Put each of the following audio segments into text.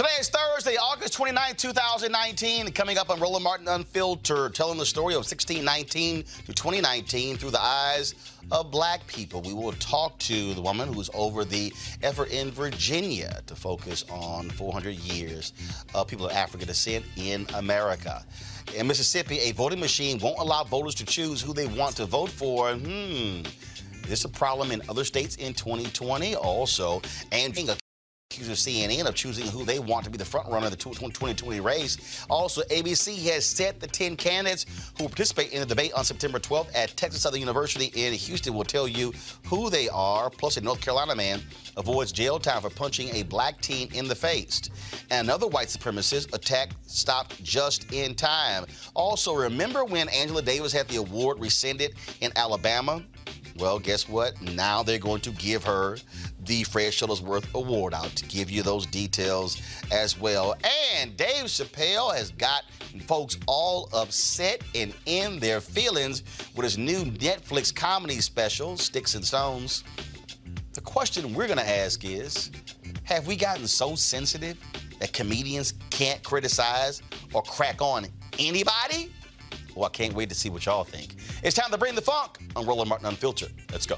Today is Thursday, August 29, 2019. Coming up on Roland Martin Unfiltered, telling the story of 1619 to 2019 through the eyes of black people. We will talk to the woman who's over the effort in Virginia to focus on 400 years of people of African descent in America. In Mississippi, a voting machine won't allow voters to choose who they want to vote for. Hmm. This is a problem in other states in 2020 also. And being accused CNN of choosing who they want to be the front runner of the 2020 race. Also, ABC has set the 10 candidates who participate in the debate on September 12th at Texas Southern University in Houston. will tell you who they are. Plus, a North Carolina man avoids jail time for punching a black teen in the face. Another white supremacist attack stopped just in time. Also, remember when Angela Davis had the award rescinded in Alabama? Well, guess what? Now they're going to give her the Fred Shuttlesworth Award out to give you those details as well. And Dave Chappelle has got folks all upset and in their feelings with his new Netflix comedy special, Sticks and Stones. The question we're going to ask is Have we gotten so sensitive that comedians can't criticize or crack on anybody? Well, I can't wait to see what y'all think. It's time to bring the funk on Roland Martin Unfiltered. Let's go.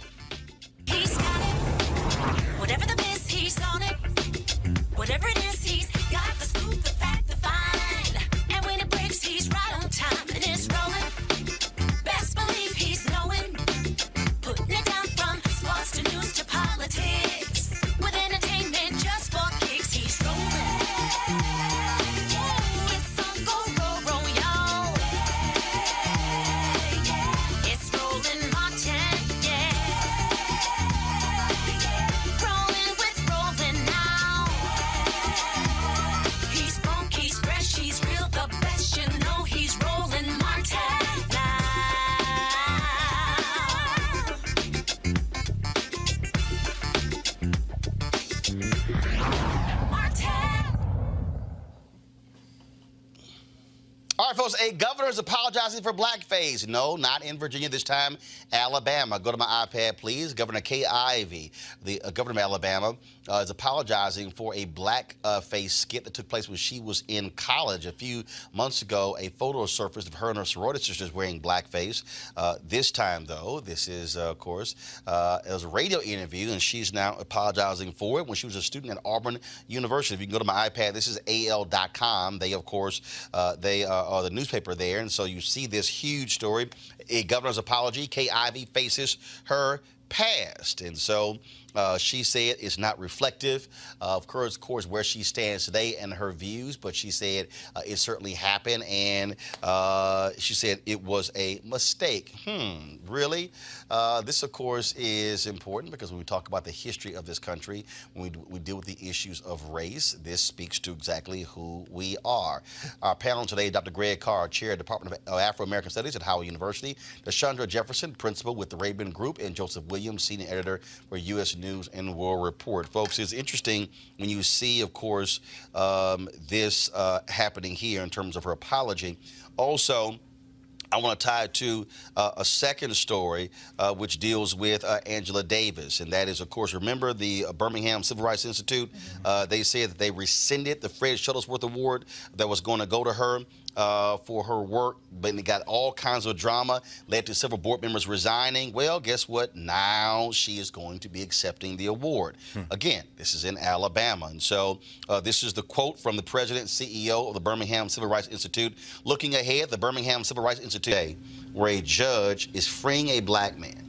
A governor is apologizing for blackface. No, not in Virginia this time, Alabama. Go to my iPad, please. Governor Kay Ivey, the uh, governor of Alabama, uh, is apologizing for a blackface uh, skit that took place when she was in college. A few months ago, a photo surfaced of her and her sorority sisters wearing blackface. Uh, this time, though, this is, uh, of course, it was a radio interview, and she's now apologizing for it when she was a student at Auburn University. If you can go to my iPad, this is AL.com. They, of course, they are the newspaper there. And so you see this huge story. A governor's apology. Kay Ivey faces her past. And so uh, she said it's not reflective of course, of course, where she stands today and her views, but she said uh, it certainly happened, and uh, she said it was a mistake. Hmm, really? Uh, this, of course, is important because when we talk about the history of this country, when we, we deal with the issues of race, this speaks to exactly who we are. Our panel today, Dr. Greg Carr, Chair Department of Afro American Studies at Howard University, Deshandra Jefferson, Principal with the Raben Group, and Joseph Williams, Senior Editor for U.S. News and World Report. Folks, it's interesting when you see, of course, um, this uh, happening here in terms of her apology. Also, I want to tie it to uh, a second story, uh, which deals with uh, Angela Davis. And that is, of course, remember the uh, Birmingham Civil Rights Institute? Mm-hmm. they said that they rescinded the Fred Shuttlesworth Award that was going to go to her uh, for her work, but it got all kinds of drama, led to several board members resigning. Well, guess what? Now she is going to be accepting the award. Hmm. Again, this is in Alabama. And so uh, this is the quote from the president CEO of the Birmingham Civil Rights Institute. Looking ahead, the Birmingham Civil Rights Institute, where a judge is freeing a black man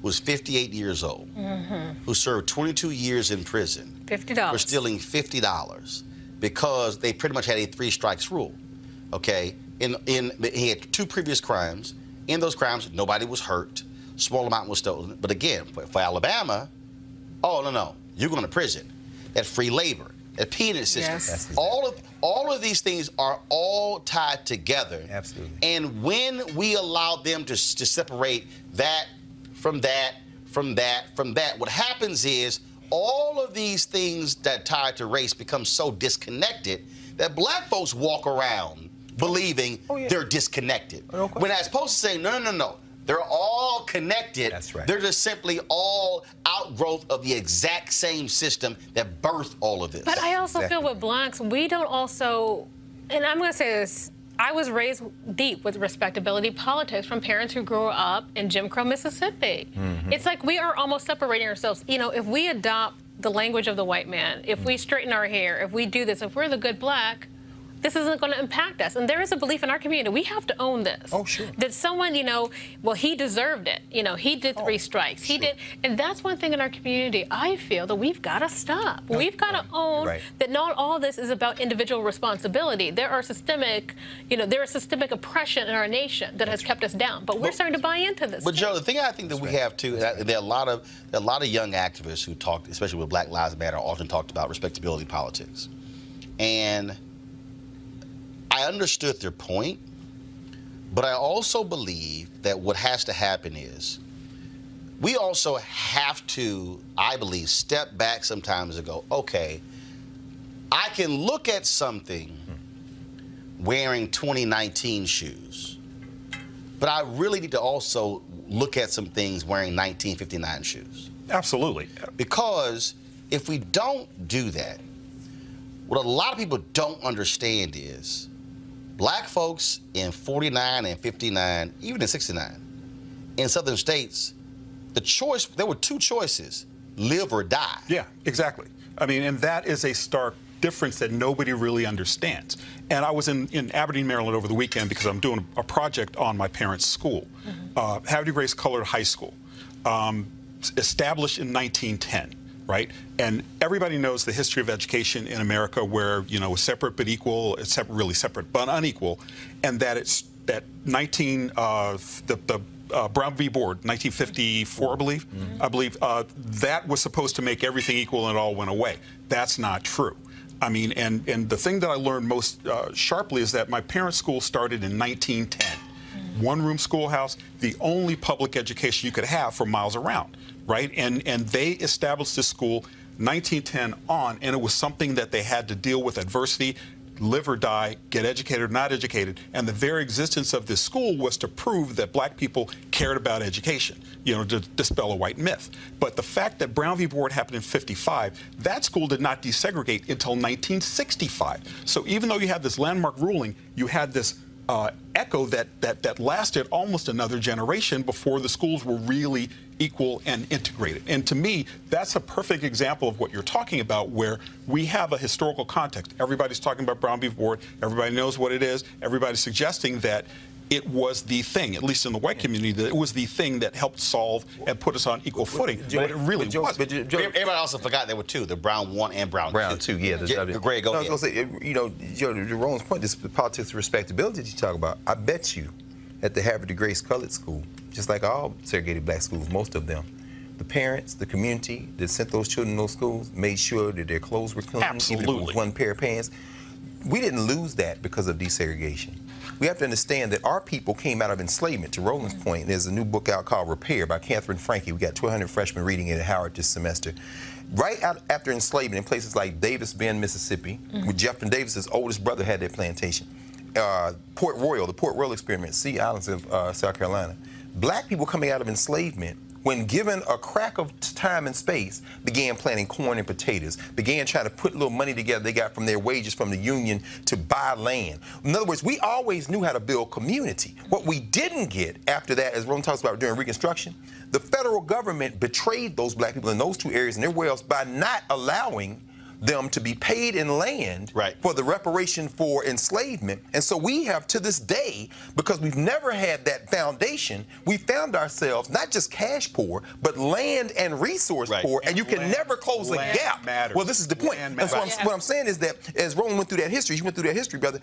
who was 58 years old, mm-hmm. who served 22 years in prison $50. for stealing $50 because they pretty much had a three strikes rule okay, in, in, he had two previous crimes. In those crimes, nobody was hurt. Small amount was stolen. But again, for, for Alabama, oh, no, no, you're going to prison. That free labor, that penal system. Yes. All of all of these things are all tied together. Absolutely. And when we allow them to, to separate that from that, from that, from that, what happens is all of these things that tie to race become so disconnected that black folks walk around believing oh, yeah. they're disconnected. No when as opposed to saying, no, no, no, no. They're all connected. That's right. They're just simply all outgrowth of the exact same system that birthed all of this. But I also Exactly. feel with blacks, we don't also, and I'm going to say this. I was raised deep with respectability politics from parents who grew up in Jim Crow, Mississippi. Mm-hmm. It's like we are almost separating ourselves. You know, if we adopt the language of the white man, if Mm. we straighten our hair, if we do this, if we're the good black, this isn't going to impact us. And there is a belief in our community. We have to own this. Oh, sure. That someone, you know, well, he deserved it. You know, he did three oh, strikes. He Oh, sure. did. And that's one thing in our community I feel that we've got to stop. we've got to own right. that not all this is about individual responsibility. There are systemic, you know, there is systemic oppression in our nation that has kept us down. But we're starting to buy into this. But Joe, the thing I think that we have too, and there are a lot of there are a lot of young activists who talk, especially with Black Lives Matter, often talked about respectability politics, and I understood their point, but I also believe that what has to happen is we also have to, I believe, step back sometimes and go, okay, I can look at something wearing 2019 shoes. But I really need to also look at some things wearing 1959 shoes. Absolutely. Because if we don't do that, what a lot of people don't understand is black folks in 49 and 59, even in 69, in southern states, the choice, there were two choices live or die. Yeah, exactly. I mean, and that is a stark difference that nobody really understands. And I was in, in Aberdeen, Maryland over the weekend because I'm doing a project on my parents' school, uh, Havre Grace Colored High School, um, established in 1910. Right, and everybody knows the history of education in America, where you know separate but equal, it's really separate but unequal, and that it's that 19 uh, the, the uh, Brown v. Board, 1954, I believe. I believe uh, that was supposed to make everything equal, and it all went away. That's not true. I mean, and and the thing that I learned most uh, sharply is that my parents' school started in 1910. One room schoolhouse, the only public education you could have for miles around, right? And and they established this school 1910 on, and it was something that they had to deal with adversity live or die, get educated or not educated. And the very existence of this school was to prove that black people cared about education, you know, to dispel a white myth. But the fact that Brown v. Board happened in 55, that school did not desegregate until 1965. So even though you had this landmark ruling, you had this uh, echo that, that that lasted almost another generation before the schools were really equal and integrated. And to me, that's a perfect example of what you're talking about, where we have a historical context. Everybody's talking about Brown v. Board. Everybody knows what it is. Everybody's suggesting that it was the thing, at least in the white community, that it was the thing that helped solve and put us on equal footing. But it really Joe- wasn't. but Joe- Everybody also forgot there were two, the Brown one and Brown, Brown two. too, yeah. the- Yeah, the- Greg, go no, ahead. I was gonna say, you know, Joe, to Jerome's point, this politics of respectability that you talk about. I bet you, at the Havre de Grace Colored School, just like all segregated black schools, most of them, the parents, the community that sent those children to those schools made sure that their clothes were clean, even if it was one pair of pants. We didn't lose that because of desegregation. We have to understand that our people came out of enslavement. To Roland's point, there's a new book out called Repair by Katherine Franke. We got 1,200 freshmen reading it at Howard this semester. Right out after enslavement in places like Davis Bend, Mississippi, mm-hmm. where Jefferson Davis's oldest brother had their plantation. Uh, Port Royal, the Port Royal experiment, Sea Islands of uh, South Carolina. Black people coming out of enslavement when given a crack of time and space, began planting corn and potatoes, began trying to put little money together they got from their wages from the union to buy land. In other words, we always knew how to build community. What we didn't get after that, as Ron talks about during Reconstruction, the federal government betrayed those black people in those two areas and their wells by not allowing them to be paid in land Right. for the reparation for enslavement. And so we have to this day, because we've never had that foundation, we found ourselves not just cash poor, but land and resource Right. poor, and you can Land- never close the land gap. matters. Well, this is the point. Land And so what I'm, matters. what I'm saying is that as Roland went through that history, he went through that history, brother.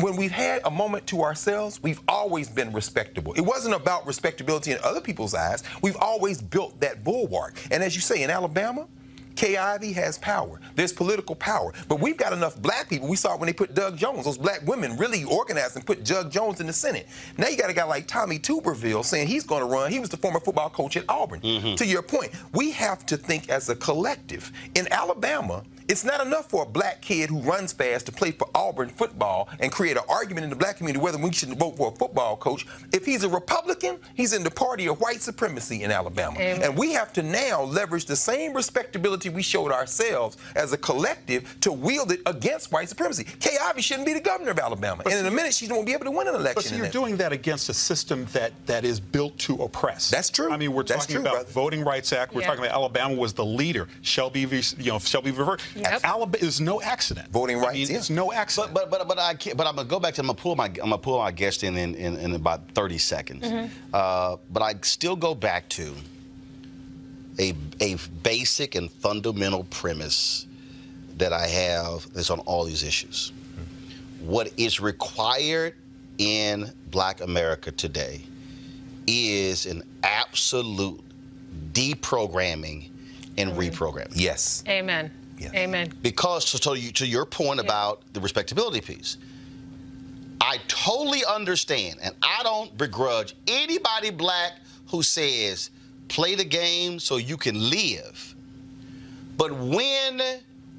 When we've had a moment to ourselves, we've always been respectable. It wasn't about respectability in other people's eyes. We've always built that bulwark. And as you say, in Alabama, Ivey has power. There's political power. But we've got enough black people. We saw it when they put Doug Jones. Those black women really organized and put Doug Jones in the Senate. Now you got a guy like Tommy Tuberville saying he's going to run. He was the former football coach at Auburn. Mm-hmm. To your point, we have to think as a collective. In Alabama, It's not enough for a black kid who runs fast to play for Auburn football and create an argument in the black community whether we should vote for a football coach. If he's a Republican, he's in the party of white supremacy in Alabama. Amen. And we have to now leverage the same respectability we showed ourselves as a collective to wield it against white supremacy. Kay Ivey shouldn't be the governor of Alabama. But and in a minute, she won't be able to win an election. But so you're doing that against a system that, that is built to oppress. That's true. I mean, we're That's talking true, about brother. Voting Rights Act. We're talking about Alabama was the leader. Shelby, you know, Shelby Revert. Yep. Alabama is no accident. Voting rights. I mean, yeah. It's no accident. But but but but I can't, but I'm gonna go back to I'm gonna pull my I'm gonna pull my guest in in, in, in about 30 seconds. Mm-hmm. Uh, but I still go back to a a basic and fundamental premise that I have that's on all these issues. Mm-hmm. What is required in Black America today is an absolute deprogramming and reprogramming. Yes. Amen. Yes. Amen. Because to, to, you, to your point yeah. about the respectability piece, I totally understand, and I don't begrudge anybody black who says play the game so you can live. But when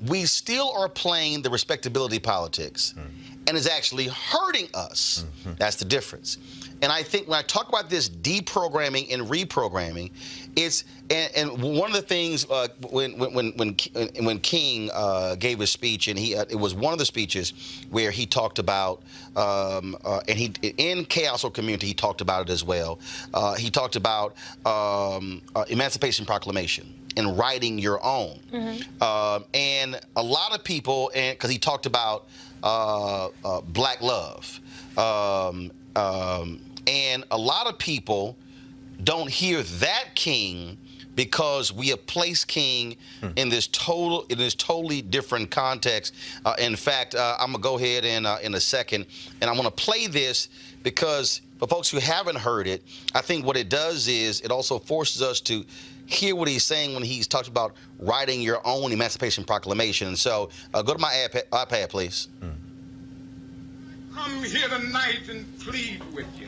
we still are playing the respectability politics mm. and is actually hurting us, mm-hmm. that's the difference. And I think when I talk about this deprogramming and reprogramming, it's and, and one of the things uh, when when when when King uh, gave his speech, and he uh, it was one of the speeches where he talked about um, uh, and he in chaos or community he talked about it as well. Uh, he talked about um, uh, Emancipation Proclamation and writing your own, mm-hmm. Um, and a lot of people and because he talked about black love. Um, um, and a lot of people don't hear that king because we have placed King hmm. in this total in this totally different context. Uh, in fact, uh, I'm gonna go ahead and uh, in a second, and I'm gonna play this because for folks who haven't heard it, I think what it does is it also forces us to hear what he's saying when he's talked about writing your own Emancipation Proclamation. And so, uh, go to my iPad, iPad please. Hmm. Come here tonight and plead with you.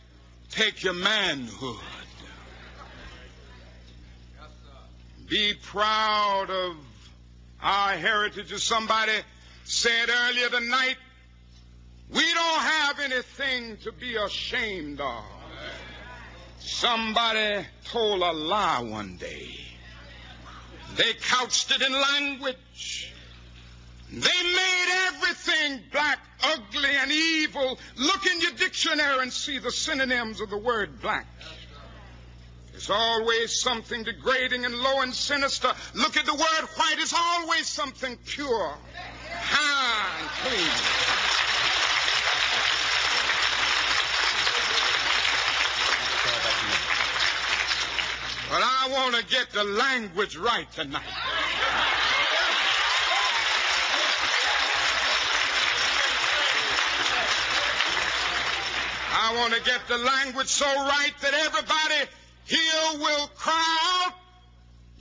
take your manhood. Be proud of our heritage. As somebody said earlier tonight, we don't have anything to be ashamed of. Somebody told a lie one day. They couched it in language. They made everything black, ugly, and evil. Look in your dictionary and see the synonyms of the word black. There's always something degrading and low and sinister. Look at the word white. It's always something pure, high, and clean. But I want to get the language right tonight. I want to get the language so right that everybody here will cry out,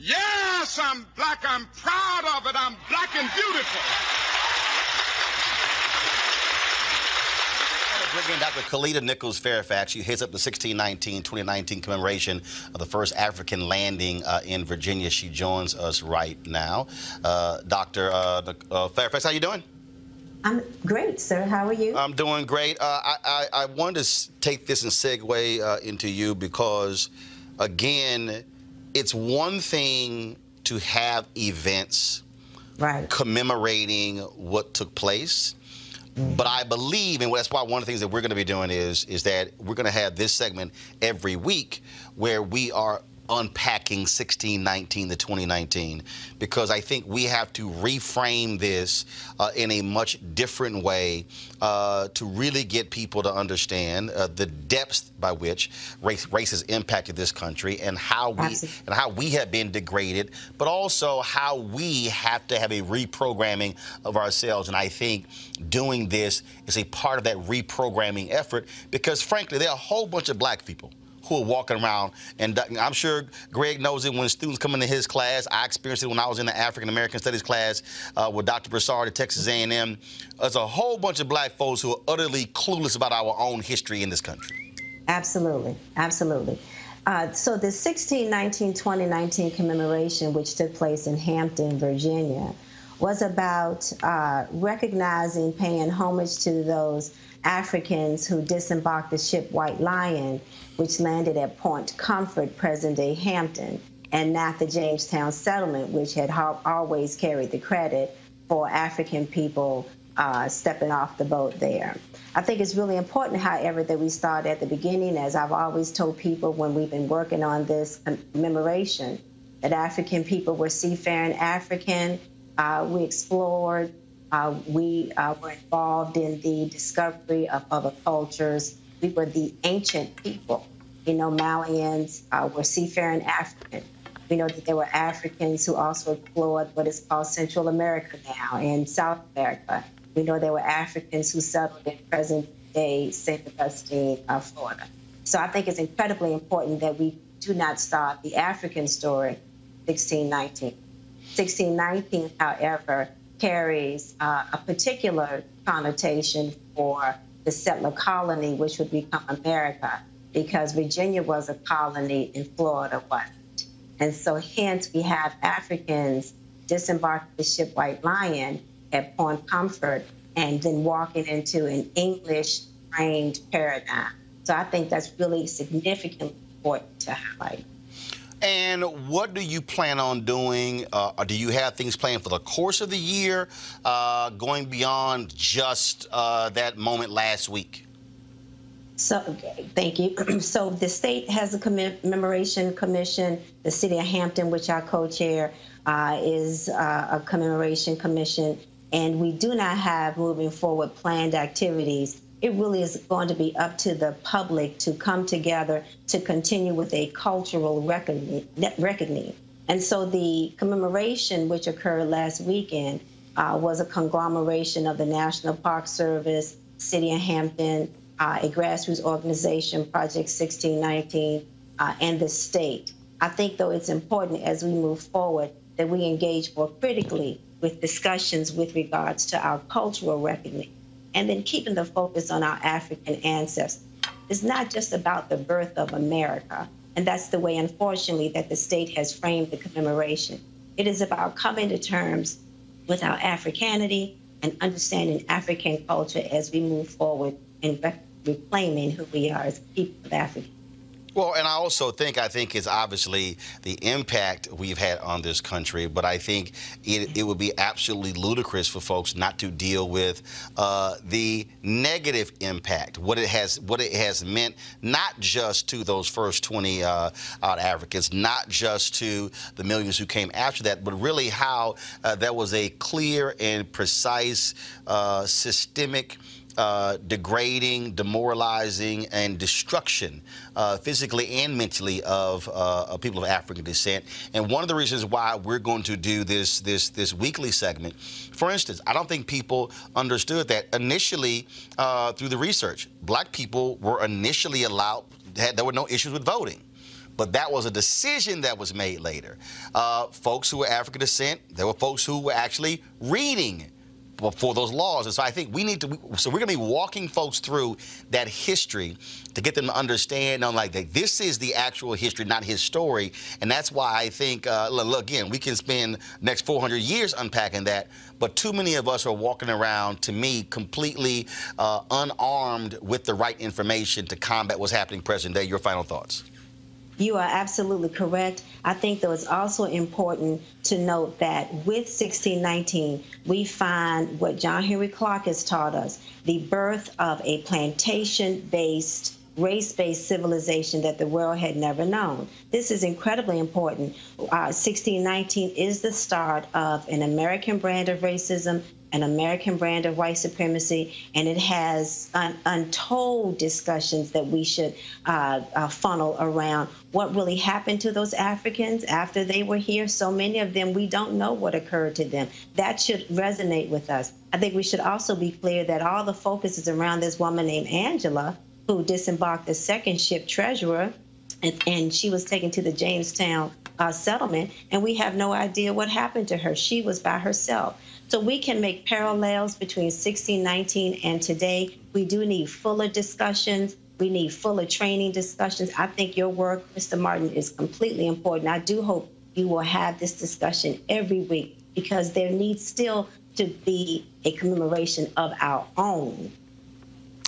Yes, I'm black. I'm proud of it. I'm black and beautiful. Bring in Dr. Colita Nichols Fairfax. She heads up the 1619 2019 commemoration of the first African landing uh, in Virginia. She joins us right now. Uh, Dr. Uh, uh, Fairfax, how you doing? I'm great, sir. How are you? I'm doing great. Uh, I, I, I, wanted to take this and segue uh, into you because again, it's one thing to have events right. commemorating what took place. But I believe, and that's why one of the things that we're going to be doing is is that we're going to have this segment every week where we are unpacking 16, 19 to 2019 because I think we have to reframe this uh, in a much different way uh, to really get people to understand uh, the depths by which race, race has impacted this country and how we Absolutely. and how we have been degraded, but also how we have to have a reprogramming of ourselves. And I think doing this is a part of that reprogramming effort because, frankly, there are a whole bunch of black people are walking around. And I'm sure Greg knows it when students come into his class. I experienced it when I was in the African American Studies class uh, with Dr. Broussard at Texas A&M. There's a whole bunch of black folks who are utterly clueless about our own history in this country. Absolutely, absolutely. Uh, so the 1619 2019 commemoration, which took place in Hampton, Virginia, was about uh, recognizing, paying homage to those Africans who disembarked the ship White Lion, which landed at Point Comfort, present day Hampton, and not the Jamestown settlement, which had always carried the credit for African people uh, stepping off the boat there. I think it's really important, however, that we start at the beginning, as I've always told people when we've been working on this commemoration, that African people were seafaring African. Uh, we explored uh, we uh, were involved in the discovery of other cultures. We were the ancient people. You know, Malians uh, were seafaring African. We know that there were Africans who also explored what is called Central America now and South America. We know there were Africans who settled in present day St. Augustine, uh, Florida. So I think it's incredibly important that we do not start the African story 1619. 1619, however, carries uh, a particular connotation for the settler colony, which would become America, because Virginia was a colony and Florida wasn't. And so, hence, we have Africans disembarking the ship White Lion at Point Comfort and then walking into an English trained paradigm. So, I think that's really significantly important to highlight. And what do you plan on doing? Uh, do you have things planned for the course of the year, uh, going beyond just uh, that moment last week? So, thank you. so, the state has a commemoration commission. The city of Hampton, which I co-chair, uh, is uh, a commemoration commission, and we do not have moving forward planned activities it really is going to be up to the public to come together to continue with a cultural reckoning. And so the commemoration, which occurred last weekend, uh, was a conglomeration of the National Park Service, City of Hampton, a grassroots organization, Project 1619, uh, and the state. I think, though, it's important as we move forward that we engage more critically with discussions with regards to our cultural reckoning and then keeping the focus on our African ancestors. It's not just about the birth of America, and that's the way, unfortunately, that the state has framed the commemoration. It is about coming to terms with our Africanity and understanding African culture as we move forward and reclaiming who we are as people of Africa. Well, and I also think I think it's obviously the impact we've had on this country, but I think it, it would be absolutely ludicrous for folks not to deal with uh, the negative impact, what it has what it has meant, not just to those first 20 uh, odd Africans, not just to the millions who came after that, but really how uh, there was a clear and precise uh, systemic uh, degrading, demoralizing, and destruction, uh, physically and mentally, of, uh, of, people of African descent. And one of the reasons why we're going to do this this this weekly segment, for instance, I don't think people understood that initially uh, through the research, black people were initially allowed. Had, there were no issues with voting but that was a decision that was made later. Uh, folks who were African descent, there were folks who were actually reading for those laws. And so I think we need to, so we're going to be walking folks through that history to get them to understand, on like, that this is the actual history, not his story. And that's why I think, uh, look, again, we can spend next 400 years unpacking that, but too many of us are walking around, to me, completely uh, unarmed with the right information to combat what's happening present day. Your final thoughts? You are absolutely correct. I think, though, it's also important to note that with 1619, we find what John Henrik Clarke has taught us the birth of a plantation based race based civilization that the world had never known. This is incredibly important. Uh, 1619 is the start of an American brand of racism, an American brand of white supremacy, and it has un- untold discussions that we should uh, uh, funnel around what really happened to those Africans after they were here. So many of them, we don't know what occurred to them. That should resonate with us. I think we should also be clear that all the focus is around this woman named Angela who disembarked the second ship treasurer, and, and she was taken to the Jamestown uh, settlement, and we have no idea what happened to her. She was by herself. So we can make parallels between 1619 and today. We do need fuller discussions. We need fuller training discussions. I think your work, Mr. Martin, is completely important. I do hope you will have this discussion every week because there needs still to be a commemoration of our own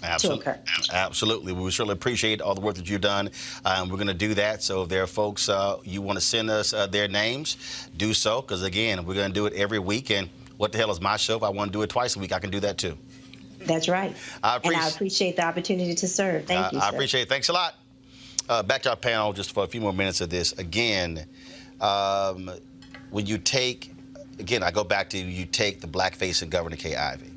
Absolutely. Absolutely. We certainly appreciate all the work that you've done. Um, we're going to do that. So if there are folks uh, you want to send us uh, their names, do so. Because again, we're going to do it every week. And what the hell is my show? If I want to do it twice a week, I can do that too. That's right. I and I appreciate the opportunity to serve. Thank uh, you. I sir. appreciate it. Thanks a lot. Uh, back to our panel just for a few more minutes of this. Again, um, when you take, again, I go back to you you take the blackface and Governor Kay Ivey.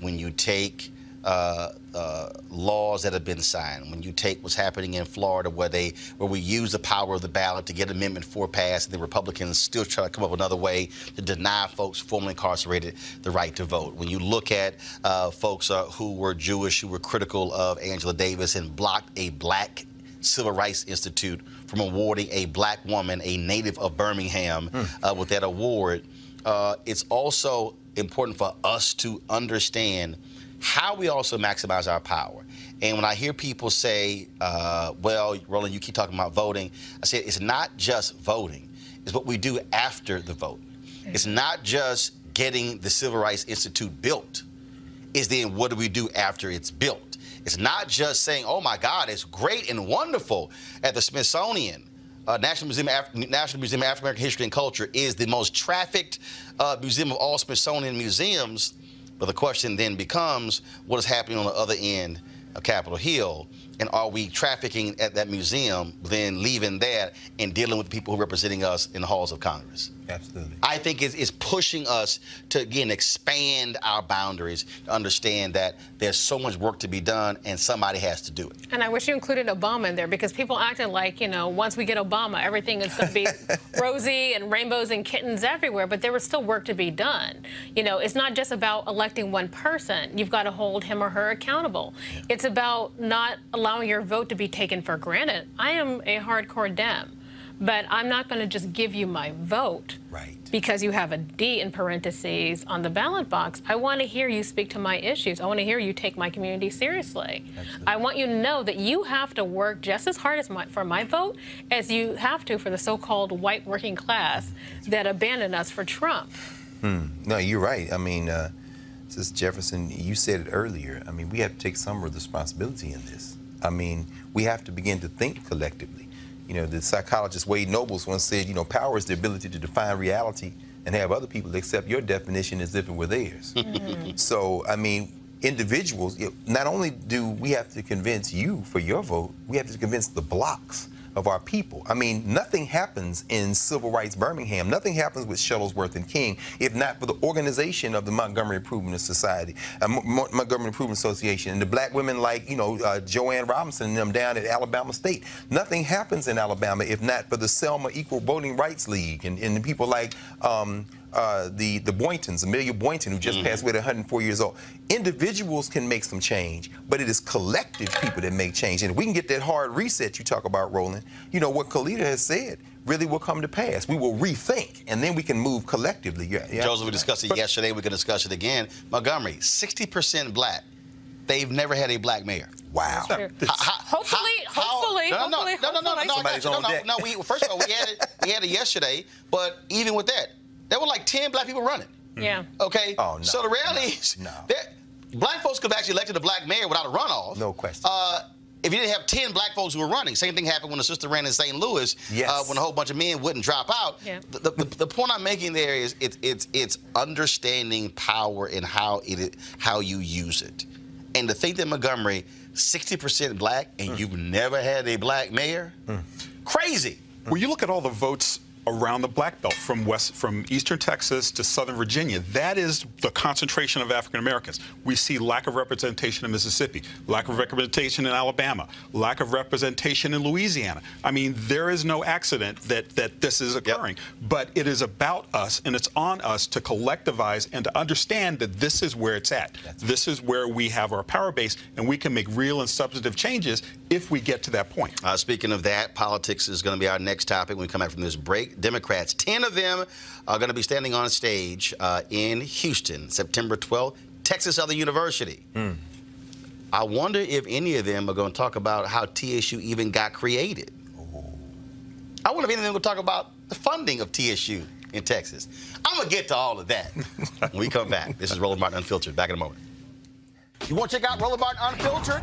When you take uh, uh, laws that have been signed. When you take what's happening in Florida, where they where we use the power of the ballot to get Amendment 4 passed, and the Republicans still try to come up with another way to deny folks formerly incarcerated the right to vote. When you look at uh, folks uh, who were Jewish, who were critical of Angela Davis and blocked a black Civil Rights Institute from awarding a black woman, a native of Birmingham, mm. with that award, uh, it's also important for us to understand how we also maximize our power. And when I hear people say, uh, well, Roland, you keep talking about voting, I say it's not just voting, it's what we do after the vote. It's not just getting the Civil Rights Institute built, it's then what do we do after it's built? It's not just saying, oh my God, it's great and wonderful at the Smithsonian. Uh, National Museum, Af- National Museum of African American History and Culture is the most trafficked uh, museum of all Smithsonian museums but the question then becomes what is happening on the other end of Capitol Hill? And are we trafficking at that museum, then leaving that and dealing with the people who are representing us in the halls of Congress? Absolutely. I think it's, it's, pushing us to, again, expand our boundaries, to understand that there's so much work to be done and somebody has to do it. And I wish you included Obama in there because people acted like, you know, once we get Obama, everything is going to be rosy and rainbows and kittens everywhere, but there was still work to be done. You know, it's not just about electing one person. You've got to hold him or her accountable. It's about not allowing your vote to be taken for granted. I am a hardcore Dem but I'm not going to just give you my vote. Right. Because you have a D in parentheses on the ballot box. I want to hear you speak to my issues. I want to hear you take my community seriously. Absolutely. I want you to know that you have to work just as hard as my, for my vote as you have to for the so-called white working class that abandoned us for Trump. Hmm. No, you're right. I mean, uh, Sis Jefferson, you said it earlier. I mean, we have to take some of the responsibility in this. I mean, we have to begin to think collectively. You know, the psychologist Wade Nobles once said, you know, power is the ability to define reality and have other people accept your definition as if it were theirs. Mm-hmm. So, I mean, individuals, not only do we have to convince you for your vote, we have to convince the blocks of our people. I mean, nothing happens in civil rights Birmingham. Nothing happens with Shuttlesworth and King if not for the organization of the Montgomery Improvement Society, uh, Montgomery Improvement Association, and the black women like, you know, uh, Joanne Robinson and them down at Alabama State. Nothing happens in Alabama if not for the Selma Equal Voting Rights League and, and people like um, uh, the the Boyntons, Amelia Boynton, who just mm-hmm. passed away at 104 years old. Individuals can make some change, but it is collective people that make change. And if we can get that hard reset you talk about, Roland, you know what Colita has said really will come to pass. We will rethink, and then we can move collectively. Yeah, yeah. Joseph, we discussed it but, yesterday. We can discuss it again. Montgomery, 60% black. They've never had a black mayor. Wow. How, hopefully, how, hopefully, no, no, hopefully, no, no, no, no, no, no, no, no, no, we, First of all, we had it. We had it yesterday, but even with that, there were like 10 black people running. Yeah. Okay? Oh, no. So the reality is, no. black folks could have actually elected a black mayor without a runoff. No question. Uh, if you didn't have 10 black folks who were running, same thing happened when the sister ran in St. Louis Yes. uh, when a whole bunch of men wouldn't drop out. Yeah. The, the, the point I'm making there is it's it's it's understanding power and how it how you use it. And to think that Montgomery, 60% black, and you've never had a black mayor, crazy. When you look at all the votes around the Black Belt from west from eastern Texas to southern Virginia, that is the concentration of African Americans. We see lack of representation in Mississippi, lack of representation in Alabama, lack of representation in Louisiana. I mean, there is no accident that that this is occurring, but it is about us and it's on us to collectivize and to understand that this is where it's at. This is where we have our power base and we can make real and substantive changes if we get to that point. Uh, speaking of that, politics is going to be our next topic when we come back from this break. Democrats, 10 of them are going to be standing on stage uh, in Houston, September 12th, Texas Southern University. I wonder if any of them are going to talk about how TSU even got created. I wonder if any of them will talk about the funding of TSU in Texas. I'm going to get to all of that when we come back. This is Roland Martin Unfiltered. Back in a moment. You want to check out Roland Martin Unfiltered?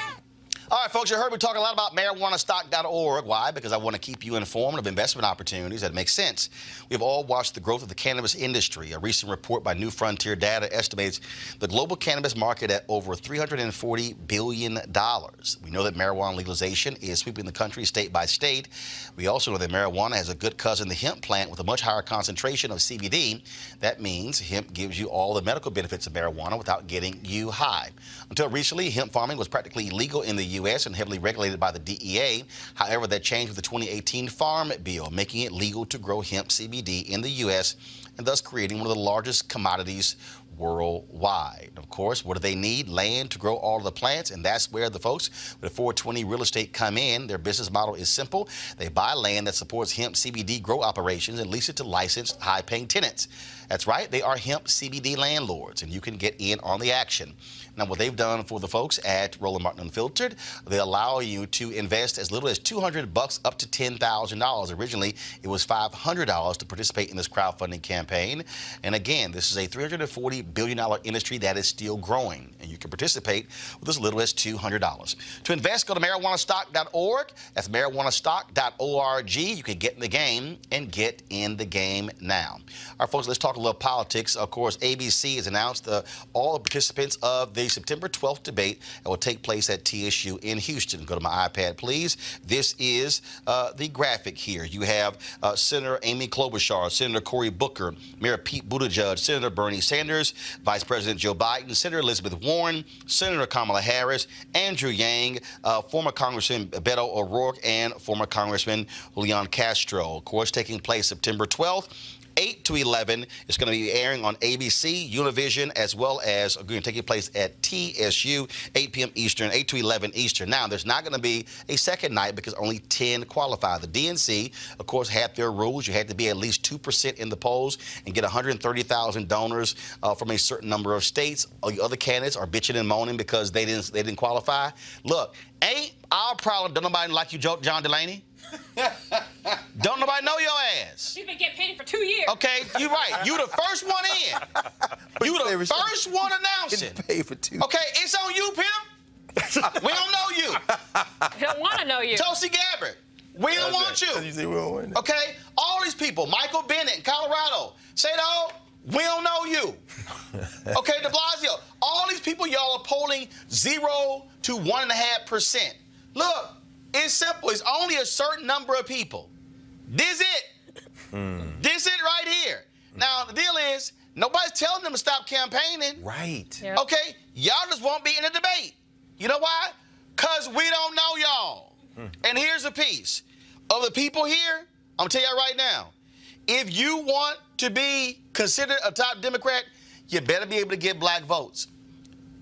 All right, folks, you heard me talk a lot about marijuanastock.org. Why? Because I want to keep you informed of investment opportunities that make sense. We've all watched the growth of the cannabis industry. A recent report by New Frontier Data estimates the global cannabis market at over $340 billion. We know that marijuana legalization is sweeping the country state by state. We also know that marijuana has a good cousin, the hemp plant, with a much higher concentration of CBD. That means hemp gives you all the medical benefits of marijuana without getting you high. Until recently, hemp farming was practically illegal in the U.S. and heavily regulated by the DEA. However, that changed with the 2018 Farm Bill, making it legal to grow hemp CBD in the U.S. and thus creating one of the largest commodities worldwide. Of course, what do they need? Land to grow all the plants, and that's where the folks with 420 Real Estate come in. Their business model is simple. They buy land that supports hemp CBD grow operations and lease it to licensed, high-paying tenants. That's right, they are hemp CBD landlords, and you can get in on the action. Now, what they've done for the folks at Roland Martin Unfiltered, they allow you to invest as little as 200 bucks up to $10,000. Originally, it was $500 to participate in this crowdfunding campaign. And again, this is a $340 billion industry that is still growing, and you can participate with as little as $200. To invest, go to marijuanastock.org. That's marijuanastock.org. You can get in the game and get in the game now. All right, folks, let's talk little politics. Of course, ABC has announced uh, all the participants of the September 12th debate that will take place at TSU in Houston. Go to my iPad, please. This is uh, the graphic here. You have uh, Senator Amy Klobuchar, Senator Cory Booker, Mayor Pete Buttigieg, Senator Bernie Sanders, Vice President Joe Biden, Senator Elizabeth Warren, Senator Kamala Harris, Andrew Yang, uh, former Congressman Beto O'Rourke, and former Congressman Julian Castro. Of course, taking place September 12th. 8 to 11. It's going to be airing on ABC, Univision, as well as going to take place at TSU, 8 p.m. Eastern, 8 to 11 Eastern. Now, there's not going to be a second night because only 10 qualify. The DNC, of course, had their rules. You had to be at least 2% in the polls and get 130,000 donors uh, from a certain number of states. All the other candidates are bitching and moaning because they didn't they didn't qualify. Look, ain't our problem. Don't nobody like you, John Delaney. Don't nobody know your ass. You've been getting paid for two years. Okay, you're right. You the first one in. You the first one announcing. Pay for two. Okay, it's on you, pimp. we don't know you. We don't want to know you. Tulsi Gabbard. We don't want you. You say we don't want. Okay, all these people. Michael Bennet in Colorado. Say no. We don't know you. Okay, De Blasio. All these people y'all are polling zero to one and a half percent. Look, it's simple. It's only a certain number of people. This it. Hmm. This it right here. Now the deal is nobody's telling them to stop campaigning. Right. Yep. Okay, y'all just won't be in the debate. You know why? Cause we don't know y'all. Hmm. And here's the piece of the people here. I'm gonna tell you right now. If you want to be considered a top Democrat, you better be able to get black votes.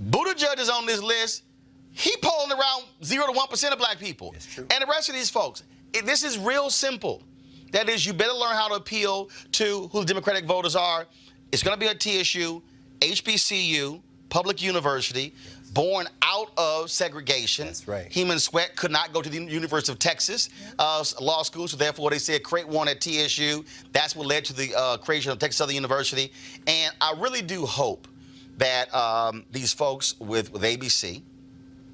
Buttigieg is on this list. He polling around zero to one percent of black people. That's true. And the rest of these folks. It- this is real simple. That is, you better learn how to appeal to who the Democratic voters are. It's going to be a TSU, HBCU, public university, born out of segregation. That's right. Heman Sweatt could not go to the University of Texas uh, law school, so therefore they said create one at TSU. That's what led to the uh, creation of Texas Southern University. And I really do hope that um, these folks with, with ABC,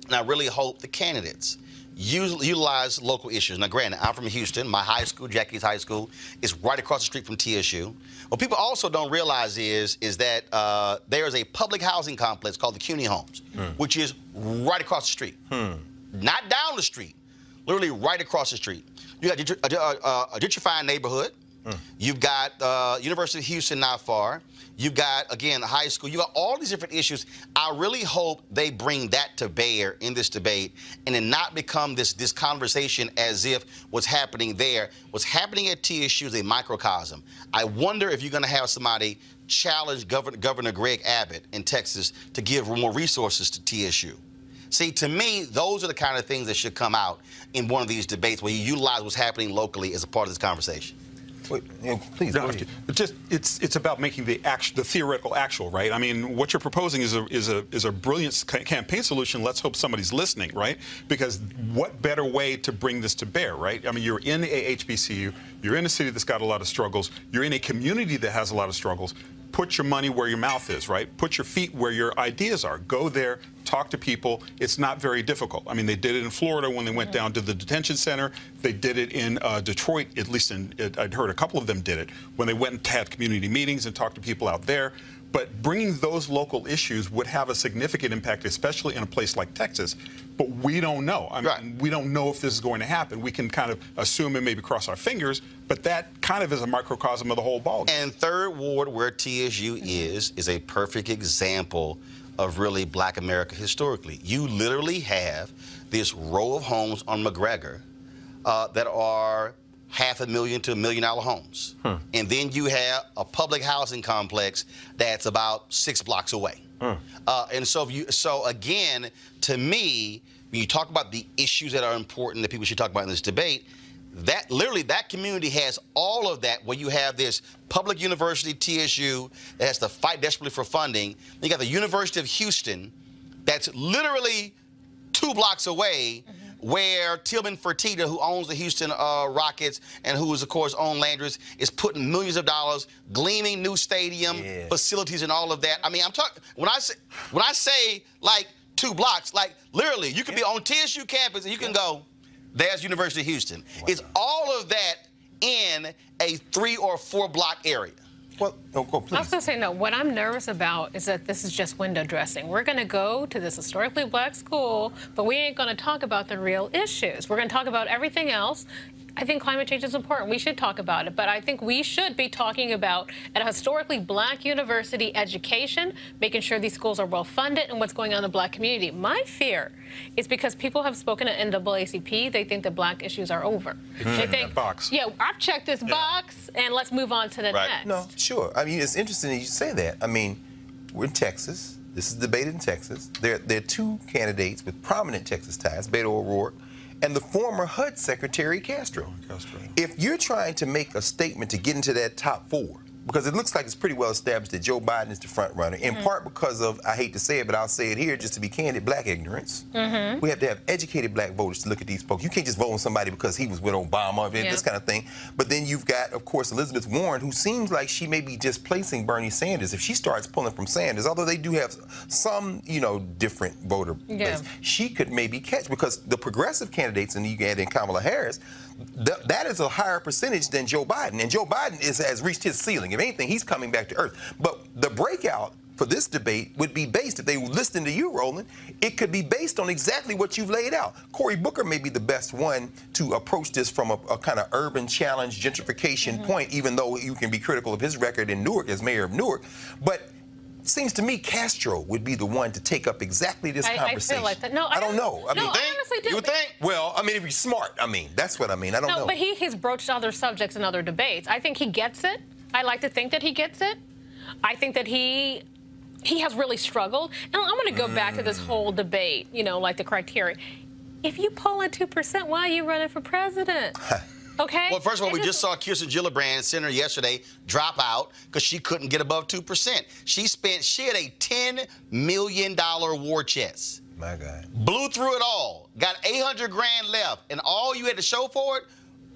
and I really hope the candidates utilize local issues. Now, granted, I'm from Houston. My high school, Jack Yates High School, is right across the street from TSU. What people also don't realize is, is that uh, there is a public housing complex called the Cuney Homes, hmm. which is right across the street. Hmm. Not down the street, literally right across the street. You got a, a, a, a gentrifying neighborhood. You've got uh, University of Houston not far. You've got, again, the high school. You've got all these different issues. I really hope they bring that to bear in this debate and then not become this, this conversation as if what's happening there, what's happening at TSU is a microcosm. I wonder if you're going to have somebody challenge Governor, Governor Greg Abbott in Texas to give more resources to TSU. See, to me, those are the kind of things that should come out in one of these debates where you utilize what's happening locally as a part of this conversation. Wait, please, No, just it's it's about making the act, the theoretical actual, right? I mean, what you're proposing is a is a is a brilliant campaign solution. Let's hope somebody's listening, right? Because what better way to bring this to bear, right? I mean, you're in a HBCU, you're in a city that's got a lot of struggles, you're in a community that has a lot of struggles. Put your money where your mouth is, right? Put your feet where your ideas are. Go there, talk to people. It's not very difficult. I mean, they did it in Florida when they went down to the detention center. They did it in uh, Detroit, at least in, it, I'd heard a couple of them did it when they went and had community meetings and talked to people out there. But bringing those local issues would have a significant impact, especially in a place like Texas. But we don't know. I mean, Right. we don't know if this is going to happen. We can kind of assume and maybe cross our fingers, but that kind of is a microcosm of the whole ballgame. And Third Ward, where TSU is, is a perfect example of really black America historically. You literally have this row of homes on McGregor uh, that are half a million to a million dollar homes. Hmm. And then you have a public housing complex that's about six blocks away. Hmm. Uh, and so, if you, so again, to me, when you talk about the issues that are important that people should talk about in this debate, that literally that community has all of that where you have this public university TSU that has to fight desperately for funding. You got the University of Houston that's literally two blocks away mm-hmm. Where Tilman Fertitta, who owns the Houston uh, Rockets and who is, of course, own Landry's, is putting millions of dollars, gleaming new stadium, Yeah. facilities, and all of that. I mean, I'm talking when I say when I say like two blocks, like literally, you can be on TSU campus and you can go, there's University of Houston. It's all of that in a three or four block area. Well, go, I was going to say, no, what I'm nervous about is that this is just window dressing. We're going to go to this historically black school, but we ain't going to talk about the real issues. We're going to talk about everything else. I think climate change is important. We should talk about it. But I think we should be talking about at a historically black university education, making sure these schools are well funded and what's going on in the black community. My fear is because people have spoken at NAACP, they think that black issues are over. They think, box. yeah, I've checked this box and let's move on to the Right. next. No, sure. I mean, it's interesting that you say that. I mean, we're in Texas. This is debated in Texas. There, there are two candidates with prominent Texas ties, Beto O'Rourke and the former HUD Secretary Castro. Castro. If you're trying to make a statement to get into that top four, because it looks like it's pretty well established that Joe Biden is the front runner, in mm-hmm. part because of, I hate to say it, but I'll say it here just to be candid, black ignorance. Mm-hmm. We have to have educated black voters to look at these folks. You can't just vote on somebody because he was with Obama, and Yeah. this kind of thing. But then you've got, of course, Elizabeth Warren, who seems like she may be displacing Bernie Sanders if she starts pulling from Sanders, although they do have some, you know, different voter Yeah. base. She could maybe catch because the progressive candidates, and you add in Kamala Harris, th- that is a higher percentage than Joe Biden. And Joe Biden is, has reached his ceiling. If anything, he's coming back to earth. But the breakout for this debate would be based, if they were listening to you, Roland, it could be based on exactly what you've laid out. Cory Booker may be the best one to approach this from a, a kind of urban challenge gentrification mm-hmm. point, even though you can be critical of his record in Newark as mayor of Newark. But seems to me Castro would be the one to take up exactly this I, I conversation. feel like that. No, I don't know. I no, mean, I honestly do. You think? well, I mean, if he's smart, I mean, that's what I mean. I don't No, know. but he has broached other subjects in other debates. I think he gets it. I like to think that he gets it. I think that he he has really struggled. And I'm going to go back to this Mm. whole debate, you know, like the criteria. If you poll at 2%, why are you running for president? Okay. Well, first of all, It we just- just saw Kirsten Gillibrand, senator, yesterday drop out because she couldn't get above two percent. She spent she had a ten million dollar war chest, My God. blew through it all, got eight hundred grand left, and all you had to show for it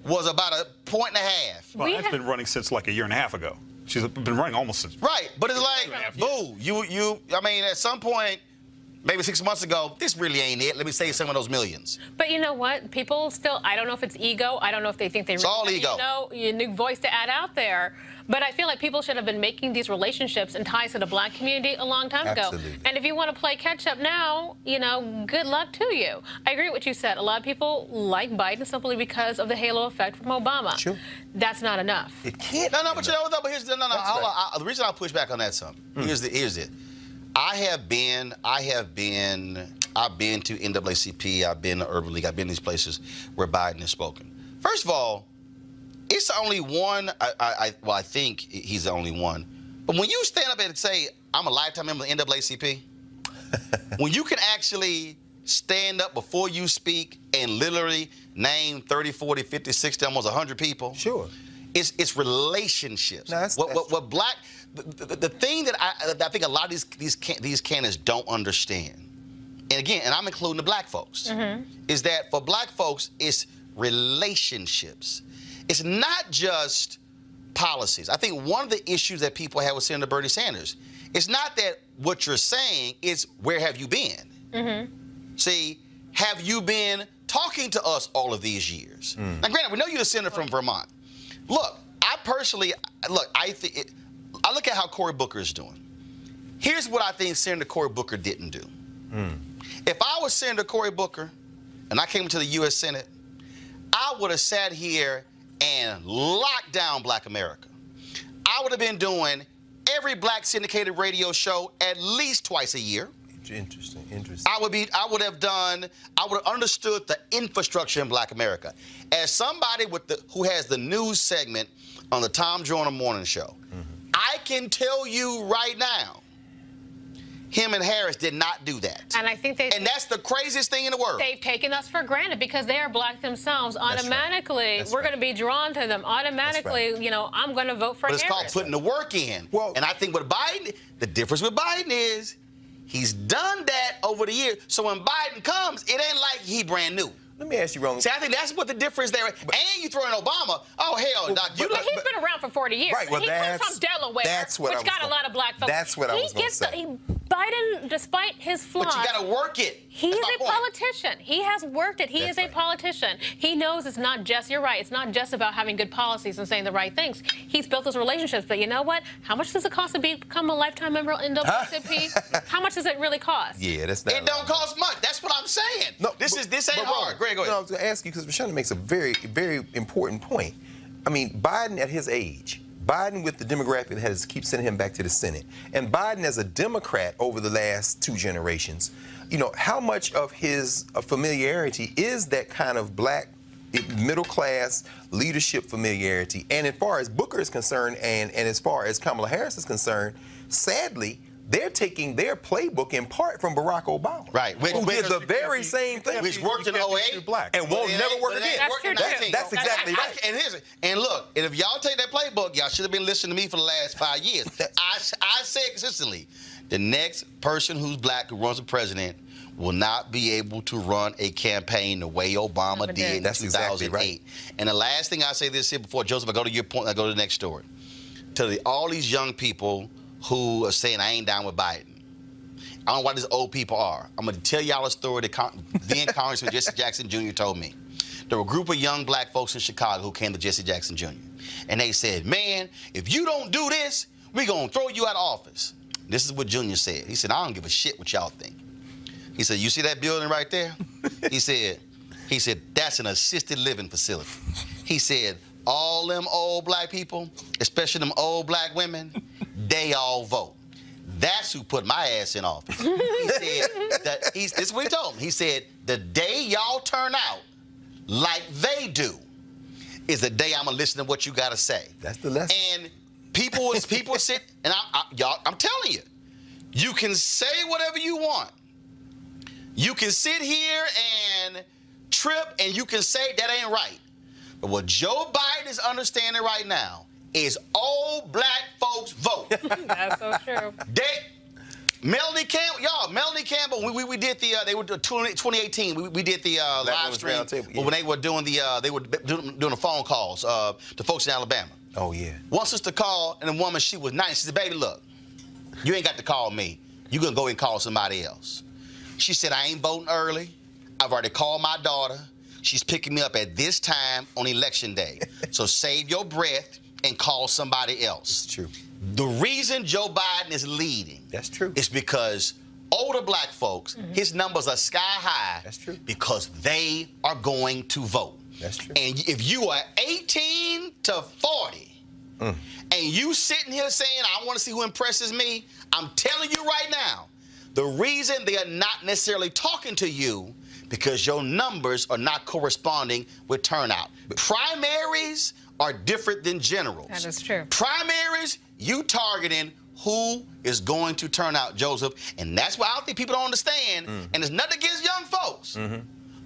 was about a point and a half. Well, We that's have- been running since like a year and a half ago. She's been running almost since. Right, but it's like, boo, you you. I mean, at some point, maybe six months ago, this really ain't it. Let me save some of those millions. But you know what? People still, I don't know if it's ego. I don't know if they think they It's really all ego. You know, a new voice to add out there. But I feel like people should have been making these relationships and ties to the black community a long time Absolutely. ago. And if you want to play catch up now, you know, good luck to you. I agree with what you said. A lot of people like Biden simply because of the halo effect from Obama. Sure. That's not enough. It can't. No, no, but you know what? though? But here's the no, no. That's right. I, the reason I push back on that some. Hmm. Here's the here's it. I have been, I have been, I've been to NAACP. I've been to Urban League. I've been to these places where Biden has spoken. First of all, it's the only one. I, I, I well, I think he's the only one. But when you stand up and say, "I'm a lifetime member of the NAACP," when you can actually stand up before you speak and literally name 30, 40, 50, 60, almost 100 people. Sure. It's, it's relationships. No, that's- what, what, what black, the, the, the thing that I, that I think a lot of these these can, these candidates don't understand, and again, and I'm including the black folks, mm-hmm. is that for black folks, it's relationships. It's not just policies. I think one of the issues that people have with Senator Bernie Sanders, it's not that what you're saying, it's where have you been? Mm-hmm. See, have you been talking to us all of these years? Mm. Now, granted, we know you're a senator from Vermont. Look, I personally, look, I think, it, I look at how Cory Booker is doing. Here's what I think Senator Cory Booker didn't do. If I was Senator Cory Booker and I came to the U.S. Senate, I would have sat here and locked down Black America. I would have been doing every black syndicated radio show at least twice a year. Interesting. Interesting. I would be I would have done I would have understood the infrastructure in black America. As somebody with the who has the news segment on the Tom Joyner morning show, I can tell you right now, him and Harris did not do that. And I think they And that's the craziest thing in the world. They've taken us for granted because they are black themselves. right. Automatically, That's we're right. going to be drawn to them. Automatically, right. you know, I'm going to vote for But it's called putting the work in. Well- and I think with Biden, the difference with Biden is he's done that over the years. So when Biden comes, it ain't like he brand new. Let me ask you, Roland. See, I think that's what the difference there. is. and you throw in Obama. Oh hell, Doc, you but- But he's been around for 40 years. Right, well, he comes from Delaware, that's what I which was got a gonna- lot of black folks. that's what I was gonna say. The, he, Biden, despite his flaws, but you got to work it. He That's is my a point. politician. He has worked it. He That's is a right. politician. He knows it's not just, you're right, it's not just about having good policies and saying the right things. He's built those relationships. But you know what? How much does it cost to become a lifetime member of NAACP? How much does it really cost? Yeah, that's not. It don't cost much. That's what I'm saying. No, this but- is this ain't hard. Roland, Greg, go No, I was going to ask you because Rashana makes a very, very important point. I mean, Biden at his age, Biden with the demographic that has keeps sending him back to the Senate, and Biden as a Democrat over the last two generations, you know, how much of his uh, familiarity is that kind of black middle class leadership familiarity? And as far as Booker is concerned, and and as far as Kamala Harris is concerned, sadly. They're taking their playbook in part from Barack Obama, Right, which- Who did the very same thing, Which worked in You can't 08 black. and won't never work but it ain't again. That's in true, 19. That's exactly I- I- right. and here's it. And look, and if y'all take that playbook, y'all should have been listening to me for the last five years. I, I say consistently. The next person who's black who runs for president will not be able to run a campaign the way Obama did did. in That's exactly 2008. right. And the last thing I say this here before Joseph, I go to your point, I go to the next story. To the, all these young people who are saying I ain't down with Biden. I don't know why these old people are. I'm going to tell y'all a story that Con- then Congressman Jesse Jackson Jr. told me. There were a group of young black folks in Chicago who came to Jesse Jackson Jr. And they said, man, if you don't do this, we're going to throw you out of office. This is what Junior said. He said, I don't give a shit what y'all think. He said, you see that building right there? he said, he said, that's an assisted living facility. He said, all them old black people, especially them old black women, they all vote. That's who put my ass in office. He said that he's this is what he told me. He said, the day y'all turn out like they do is the day I'm gonna listen to what you gotta say. That's the lesson. And people is people sit and I, I, y'all, I'm telling you, you can say whatever you want. You can sit here and trip and you can say that ain't right. But what Joe Biden is understanding right now is all black folks vote. That's so true. They, Melanie Campbell, y'all, Melanie Campbell, we, we, we did the, uh, they were doing 2018, we, we did the uh, live stream Roundtable, yeah. when they were doing the, uh, they were doing, doing the phone calls uh, to folks in Alabama. Oh yeah. One sister called, and the woman, she was nice. She said, baby, look, you ain't got to call me. You gonna go and call somebody else. She said, I ain't voting early. I've already called my daughter. She's picking me up at this time on election day. so save your breath and call somebody else. It's true. The reason Joe Biden is leading That's true. is because older black folks, his numbers are sky high. That's true. Because they are going to vote. That's true. And if you are 18 to 40, Mm. and you sitting here saying, I want to see who impresses me, I'm telling you right now, the reason they are not necessarily talking to you because your numbers are not corresponding with turnout. Primaries are different than generals. That is true. Primaries, you targeting who is going to turn out, Joseph. And that's why I don't think people don't understand. And it's nothing against young folks.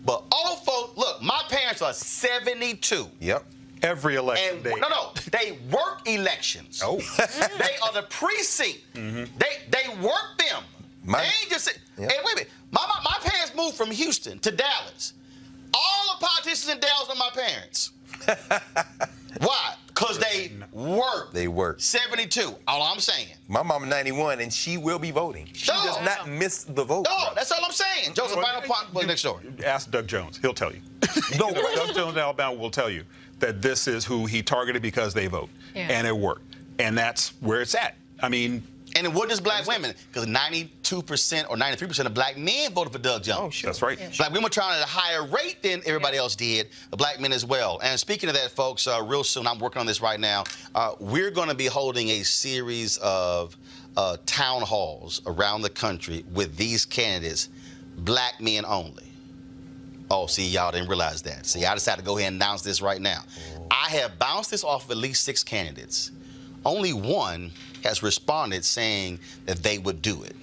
But old folks, look, my parents are 72. Yep. Every election And day. no, no, they work elections. Oh. they are the precinct. Mm -hmm. They they work them. My- they ain't just. Yeah. Hey, wait a minute. My, my my parents moved from Houston to Dallas. All the politicians in Dallas are my parents. Why? Because they work. They work. 72. All I'm saying. My mama 91 and she will be voting. She No. does not miss the vote. No, that's all I'm saying. Joseph, final point well, next door. Ask Doug Jones. He'll tell you. No, Doug Jones in Alabama will tell you that this is who he targeted because they vote. Yeah. And it worked. And that's where it's at. I mean, And it wasn't just black women, because 92% or 93% of black men voted for Doug Jones. Oh, sure. that's right. Black women were trying at a higher rate than everybody else did, the black men as well. And speaking of that, folks, uh, real soon, I'm working on this right now. Uh, we're going to be holding a series of uh, town halls around the country with these candidates, black men only. Oh, see, y'all didn't realize that. See, I decided to go ahead and announce this right now. I have bounced this off of at least six candidates. Only one has responded saying that they would do it.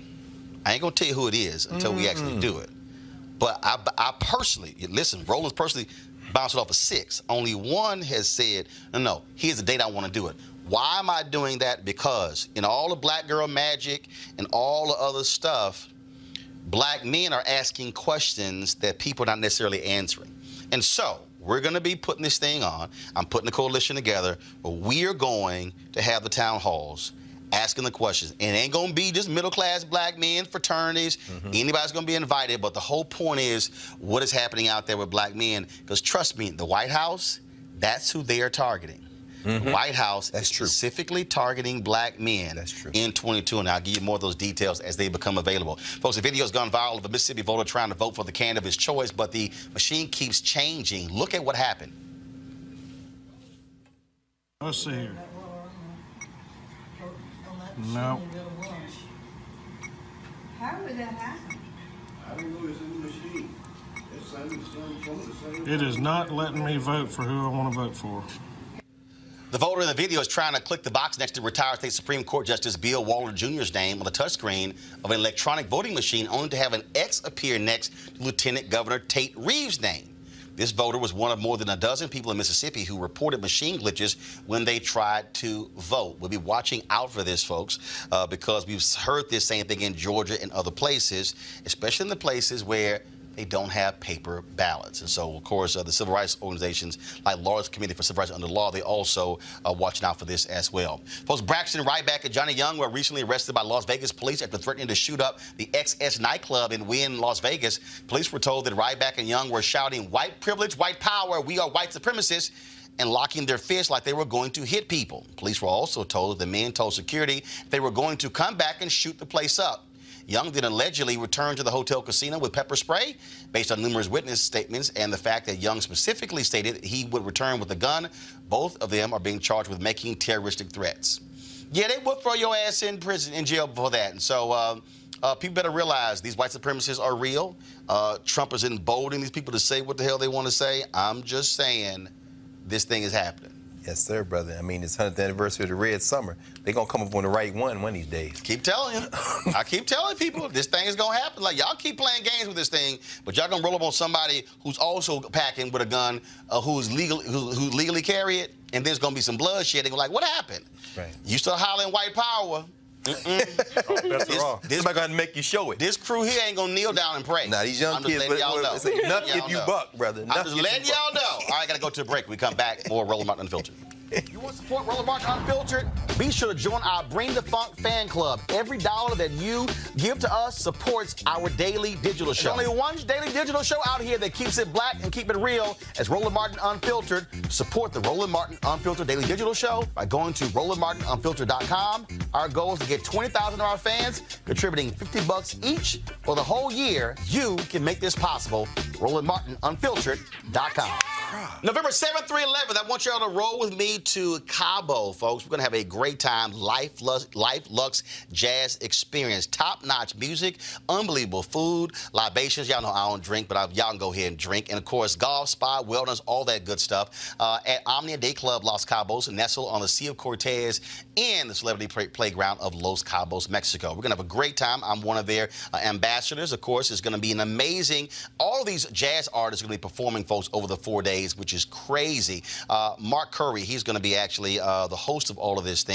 I ain't gonna tell you who it is until we actually mm. do it. But I, I personally, listen, Rollins personally bounced it off of six. Only one has said, no, no, here's the date I want to do it. Why am I doing that? Because in all the black girl magic and all the other stuff, black men are asking questions that people are not necessarily answering. And so we're going to be putting this thing on. I'm putting a coalition together, but we are going to have the town halls asking the questions. And it ain't going to be just middle class black men, fraternities. Mm-hmm. Anybody's going to be invited. But the whole point is what is happening out there with black men. Because trust me, the White House, that's who they are targeting. The mm-hmm. White House That's is true. specifically targeting black men That's true. in 22, and I'll give you more of those details as they become available. Folks, the video has gone viral of a Mississippi voter trying to vote for the candidate of his choice, but the machine keeps changing. Look at what happened. Let's see here. No. How would that happen? I don't know. It's in the machine. It's on the same It is not letting me vote for who I want to vote for. The voter in the video is trying to click the box next to retired state Supreme Court Justice Bill Waller Jr.'s name on the touchscreen of an electronic voting machine, only to have an X appear next to Lieutenant Governor Tate Reeves' name. This voter was one of more than a dozen people in Mississippi who reported machine glitches when they tried to vote. We'll be watching out for this, folks, uh, because we've heard this same thing in Georgia and other places, especially in the places where they don't have paper ballots. And so, of course, uh, the civil rights organizations like Lawyers' Committee for Civil Rights Under Law, they also are watching out for this as well. Folks, Braxton Ryback and Johnny Young were recently arrested by Las Vegas police after threatening to shoot up the XS nightclub in Wynn, Las Vegas. Police were told that Ryback and Young were shouting, white privilege, white power, we are white supremacists and locking their fists like they were going to hit people. Police were also told that the men told security they were going to come back and shoot the place up. Young then allegedly returned to the hotel casino with pepper spray based on numerous witness statements and the fact that Young specifically stated he would return with a gun. Both of them are being charged with making terroristic threats. Yeah, they would throw your ass in prison, in jail for that. And so uh, uh, people better realize these white supremacists are real. Uh, Trump is emboldening these people to say what the hell they want to say. I'm just saying this thing is happening. Yes, sir, brother. I mean, it's 100th anniversary of the Red Summer. They're going to come up on the right one one of these days. Keep telling you. I keep telling people this thing is gonna happen. Like y'all keep playing games with this thing, but y'all gonna roll up on somebody who's also packing with a gun, uh, who's legal, who, who legally carry it, and there's gonna be some bloodshed. They're like, what happened? Right. You still hollering white power? Mm-mm. This, wrong. this, Somebody got to make you show it. this crew here ain't gonna kneel down and pray. Now, these young I'm kids, letting but- y'all know. it's like, enough Y'all if you know. buck, brother. I'm just if letting you y'all know. All right, gotta go to a break. We come back more Roland Martin Unfiltered. You want to support Roland Martin Unfiltered? Be sure to join our Bring the Funk fan club. Every dollar that you give to us supports our daily digital show. There's only one daily digital show out here that keeps it black and keep it real. As Roland Martin Unfiltered. Support the Roland Martin Unfiltered daily digital show by going to RolandMartinUnfiltered.com. Our goal is to get 20,000 of our fans contributing 50 bucks each for the whole year. You can make this possible. RolandMartinUnfiltered.com. November 7th through 11th, I want y'all to roll with me to Cabo, folks. We're going to have a great time. Life Luxe, Life Luxe Jazz Experience. Top notch music, unbelievable food, libations. Y'all know I don't drink, but I, y'all can go ahead and drink. And of course, golf, spa, wellness, all that good stuff uh, at Omnia Day Club Los Cabos, nestled on the Sea of Cortez in the celebrity play- playground of Los Cabos, Mexico. We're going to have a great time. I'm one of their uh, ambassadors, of course. It's going to be an amazing, all these jazz artists are going to be performing, folks, over the four days, which is crazy. Uh, Mark Curry, he's going to be actually uh, the host of all of this thing.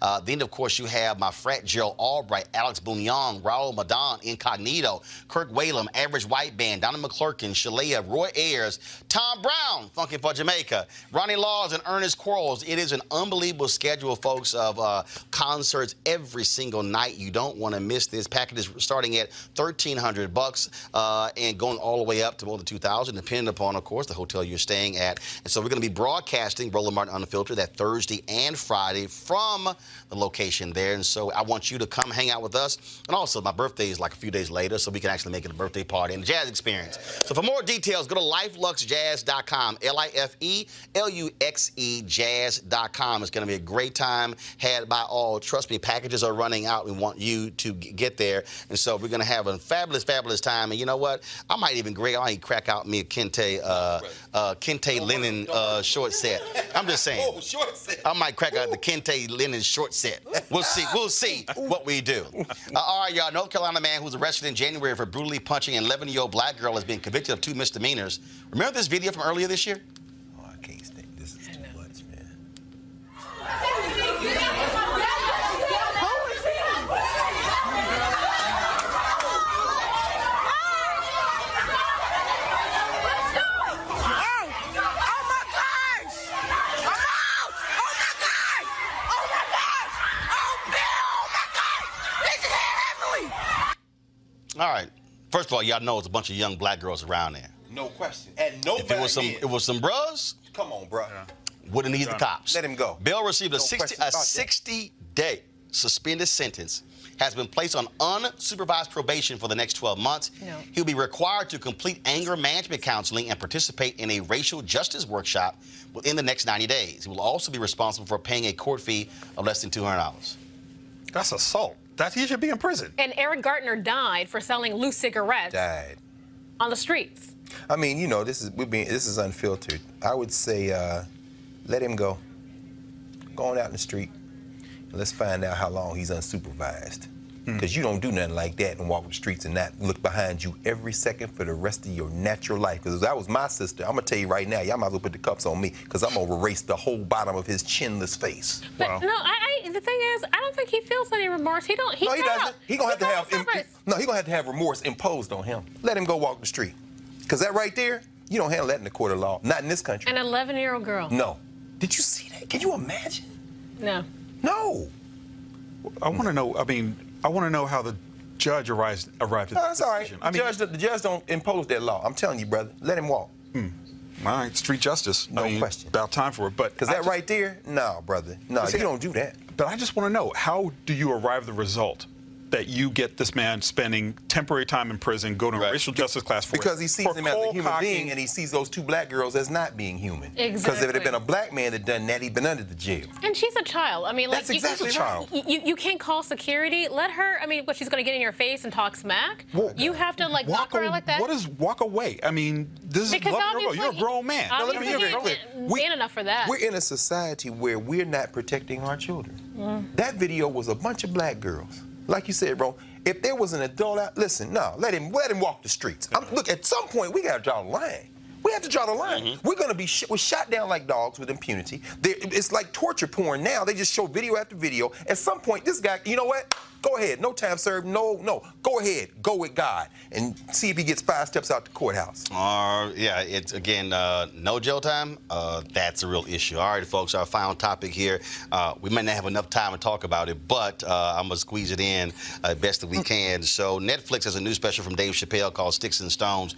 Uh, then, of course, you have my frat Gerald Albright, Alex Bugnon, Raul Midón, Incognito, Kirk Whalum, Average White Band, Donna McClurkin, Shalea, Roy Ayers, Tom Browne, Funkin' for Jamaica, Ronnie Laws, and Ernest Quarles. It is an unbelievable schedule, folks, of uh, concerts every single night. You don't want to miss this. Package is starting at 1300 bucks uh, and going all the way up to more than 2000 depending upon, of course, the hotel you're staying at. And so we're going to be broadcasting Roland Martin Unfiltered that Thursday and Friday from the location there. And so I want you to come hang out with us. And also, my birthday is like a few days later, so we can actually make it a birthday party and a jazz experience. So for more details, go to lifeluxejazz.com, L I F E L U X E jazz.com. It's going to be a great time had by all. Trust me, packages are running out. We want you to get there. And so we're going to have a fabulous, fabulous time. And you know what? I might even, Greg, I might crack out me a Kente, uh, uh, Kente linen uh, short set. I'm just saying. Oh, short set. I might crack out the Kente linen short set. We'll see. We'll see what we do. Uh, all right, y'all. North Carolina man who was arrested in January for brutally punching an 11-year-old black girl has been convicted of two misdemeanors. Remember this video from earlier this year? Oh, I can't stand this. is too much, man. All right. First of all, y'all know it's a bunch of young black girls around there. No question. And no If it was some, back it was some bros, Come on, bro. wouldn't need the cops. Let him go. Bill received a 60 a 60 day suspended sentence. Has been placed on unsupervised probation for the next 12 months. No. He'll be required to complete anger management counseling and participate in a racial justice workshop within the next 90 days. He will also be responsible for paying a court fee of less than $200. That's assault. That he should be in prison. And Eric Garner died for selling loose cigarettes Died. on the streets. I mean, you know, this is we're being this is unfiltered. I would say, uh, let him go. Go on out in the street. And let's find out how long he's unsupervised. Mm. Because you don't do nothing like that and walk the streets and not look behind you every second for the rest of your natural life. Because if that was my sister, I'm gonna tell you right now, y'all might as well put the cuffs on me, because I'm gonna erase the whole bottom of his chinless face. But Wow. no, I, I, the thing is, I don't think he feels any remorse. He don't. He no, he doesn't. He gonna have to have im- no. He gonna have to have remorse imposed on him. Let him go walk the street. Cause that right there, you don't handle that in the court of law. Not in this country. an 11 year old girl. no. Did you see that? Can you imagine? No. No. I want to know. I mean, I want to know how the judge arrived arrived at No, that that's all right. decision. The I mean, judge, the judge don't impose that law. I'm telling you, brother. Let him walk. Hmm. all right, street justice. No I mean, question. About time for it. But Cause that just- right there, no, brother. No, you don't do that. But I just want to know how do you arrive at the result that you get this man spending temporary time in prison, go to a racial justice class for Because it. he sees For him as a human cocking- being, and he sees those two black girls as not being human. Exactly. Because if it had been a black man that done that, he'd been under the jail. And she's a child. I mean, like That's you, exactly you, right. You, you, you can't call security. Let her. I mean, what she's going to get in your face and talk smack. you have to like walk her out like that. What is walk away? I mean, this is Because love your- obviously you're a grown man. Now, let me Obviously, be he clear. ain't man enough for that. We're in a society where we're not protecting our children. Mm. That video was a bunch of black girls. Like you said, bro, if there was an adult out, listen, no, let him let him walk the streets. I'm, look, at some point we gotta draw the line. We have to draw the line. Mm-hmm. We're gonna be sh- we're shot down like dogs with impunity. There- it's like torture porn now. They just show video after video. At some point, this guy, you know what? Go ahead. No time served. No, no. Go ahead. Go with God and see if he gets five steps out the courthouse. Uh, yeah, it's again uh, no jail time. Uh, that's a real issue. All right, folks, our final topic here. Uh, we may not have enough time to talk about it, but uh, I'm gonna squeeze it in uh, best that we can. So Netflix has a new special from Dave Chappelle called Sticks and Stones.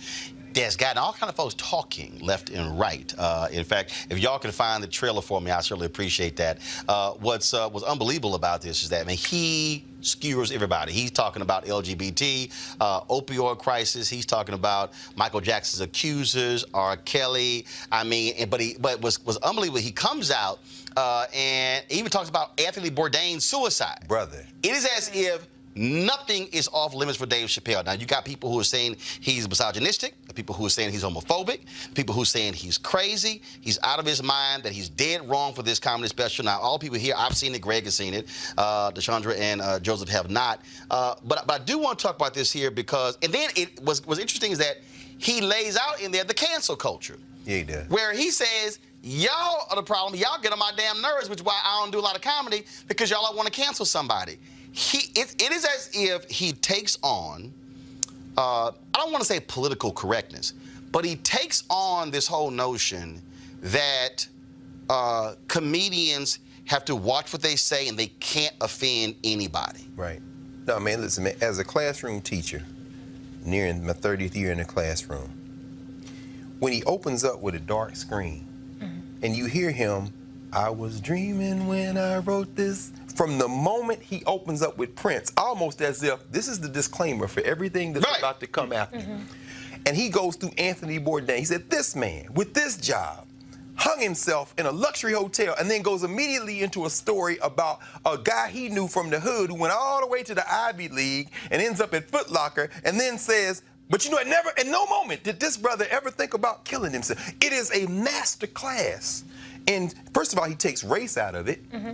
That's gotten all kind of folks talking left and right. Uh, in fact, if y'all can find the trailer for me, I certainly appreciate that. Uh, what's uh, what's unbelievable about this is that I mean he skewers everybody. He's talking about LGBT, uh, opioid crisis. He's talking about Michael Jackson's accusers, R. Kelly. I mean, and- but he but was was unbelievable. He comes out uh, and even talks about Anthony Bourdain's suicide. Brother. It is as if nothing is off limits for Dave Chappelle. Now you got people who are saying he's misogynistic, people who are saying he's homophobic, people who are saying he's crazy, he's out of his mind, that he's dead wrong for this comedy special. Now all people here, I've seen it, Greg has seen it, uh, Deshandra and uh, Joseph have not. Uh, but, but I do want to talk about this here because, and then it was was interesting is that he lays out in there the cancel culture Yeah, he does. where he says, Y'all are the problem. Y'all get on my damn nerves, which is why I don't do a lot of comedy because y'all want to cancel somebody. He, it, it is as if he takes on, uh, I don't want to say political correctness, but he takes on this whole notion that uh, comedians have to watch what they say and they can't offend anybody. Right. No, man, listen, man, as a classroom teacher, nearing my 30th year in the classroom, when he opens up with a dark screen and you hear him, I was dreaming when I wrote this. From the moment he opens up with Prince, almost as if this is the disclaimer for everything that's about to come mm-hmm. after. Mm-hmm. And he goes through Anthony Bourdain. He said, This man with this job hung himself in a luxury hotel and then goes immediately into a story about a guy he knew from the hood who went all the way to the Ivy League and ends up at Foot Locker and then says, but you know, it never, in no moment did this brother ever think about killing himself. It is a master class. And first of all, he takes race out of it. Mm-hmm.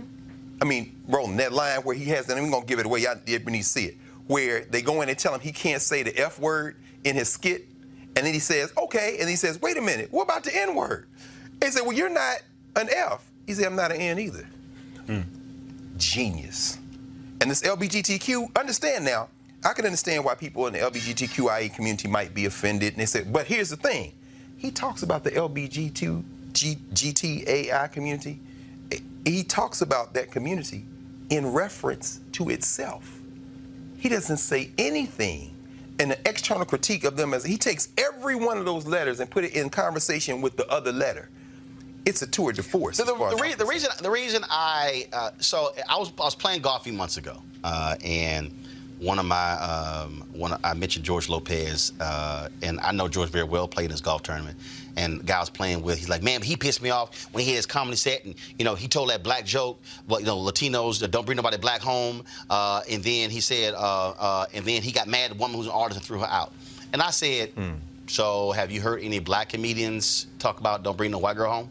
I mean, rolling that line where he has, and I'm to give it away, y'all did when you see it, where they go in and tell him he can't say the F word in his skit. And then he says, okay. And he says, wait a minute, what about the N word? They said, well, you're not an F. He said, I'm not an N either. Hmm. Genius. And this LBGTQ, understand now, I can understand why people in the LBGTQIA community might be offended. And they say, but here's the thing. He talks about the LBGT, G, GTAI community. He talks about that community in reference to itself. He doesn't say anything in an external critique of them as he takes every one of those letters and put it in conversation with the other letter. It's a tour de force. The, far the, as re- the reason the reason I uh, so I was I was playing golf a few months ago, uh, and one of my um, one of- I mentioned George Lopez, uh, and I know George very well. Played in his golf tournament, and the guy I was playing with, he's like, man, he pissed me off when he had his comedy set, and you know he told that black joke, well, you know Latinos don't bring nobody black home, uh, and then he said, uh, uh, and then he got mad at the woman who's an artist and threw her out, and I said, so have you heard any black comedians talk about don't bring no white girl home?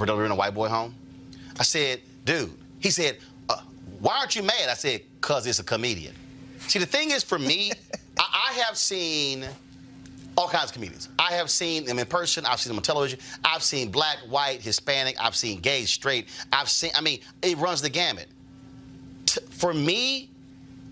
or don't bring a white boy home? I said, dude. He said, uh, why aren't you mad? I said, cause it's a comedian. See, the thing is, for me, I, I have seen all kinds of comedians. I have seen them in person. I've seen them on television. I've seen black, white, Hispanic. I've seen gay, straight. I've seen. I mean, it runs the gamut. T- for me,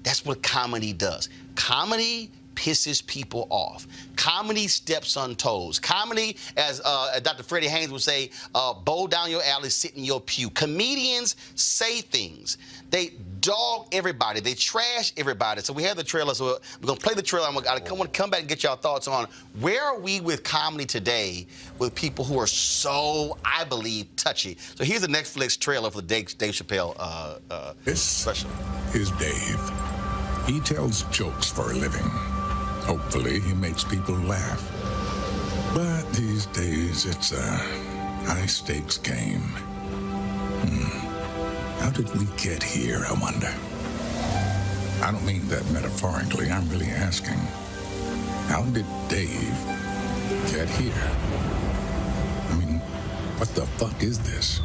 that's what comedy does. Comedy pisses people off. Comedy steps on toes. Comedy, as uh, Dr. Freddie Haynes would say, uh, bow down your alley, sit in your pew. Comedians say things. They dog everybody. They trash everybody. So we have the trailer. So we're gonna play the trailer. I'm gonna, I want to come back and get y'all thoughts on where are we with comedy today with people who are so, I believe, touchy. So here's the Netflix trailer for the Dave, Dave Chappelle uh, uh, This special. is Dave. He tells jokes for a living. Hopefully, he makes people laugh. But these days, it's a high stakes game. Hmm. How did we get here, I wonder? I don't mean that metaphorically, I'm really asking. How did Dave get here? I mean, what the fuck is this?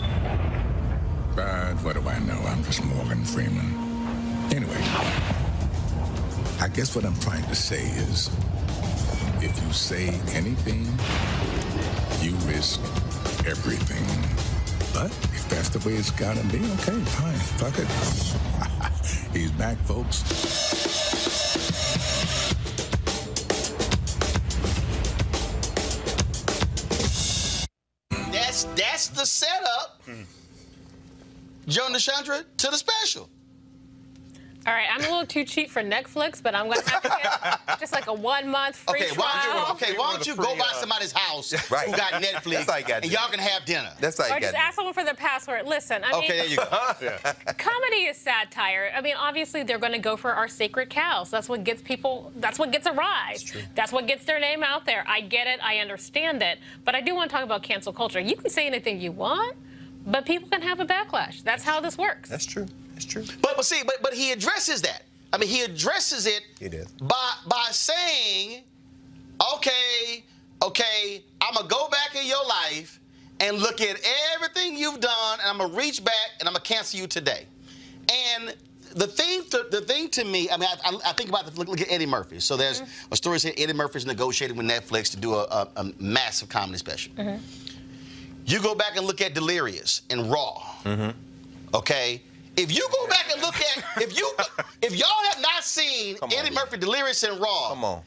But what do I know? I'm just Morgan Freeman. Anyway, I guess what I'm trying to say is if you say anything, you risk everything. But if that's the way it's gotta be, okay, fine. Fuck it. He's back, folks. That's that's the setup, hmm. Joe Deshandra, to the special. All right, I'm a little too cheap for Netflix, but I'm going to have to get just like a one month free Okay, why trial. don't you, okay, why don't you go by somebody's house who got Netflix That's how you got and y'all can have dinner? That's how Or you just got ask someone for the password. Listen, I Okay, there mean, you go. comedy is satire. I mean, obviously they're going to go for our sacred cows. That's what gets people. That's what gets a rise. That's what gets their name out there. I get it. I understand it. But I do want to talk about cancel culture. You can say anything you want, but people can have a backlash. That's how this works. That's true. That's true. But but see, but but he addresses that. I mean, he addresses it It is. by by saying, okay, okay, I'm gonna go back in your life and look at everything you've done, and I'm gonna reach back and I'm gonna cancel you today. And the thing, to, the thing to me, I mean, I, I, I think about the, look, look at Eddie Murphy. So there's mm-hmm. a story saying Eddie Murphy's negotiating with Netflix to do a, a, a massive comedy special. Mm-hmm. You go back and look at Delirious and Raw. Mm-hmm. Okay. If you go back and look at if you if y'all have not seen Come on, Eddie man. Murphy Delirious and Raw, Come on.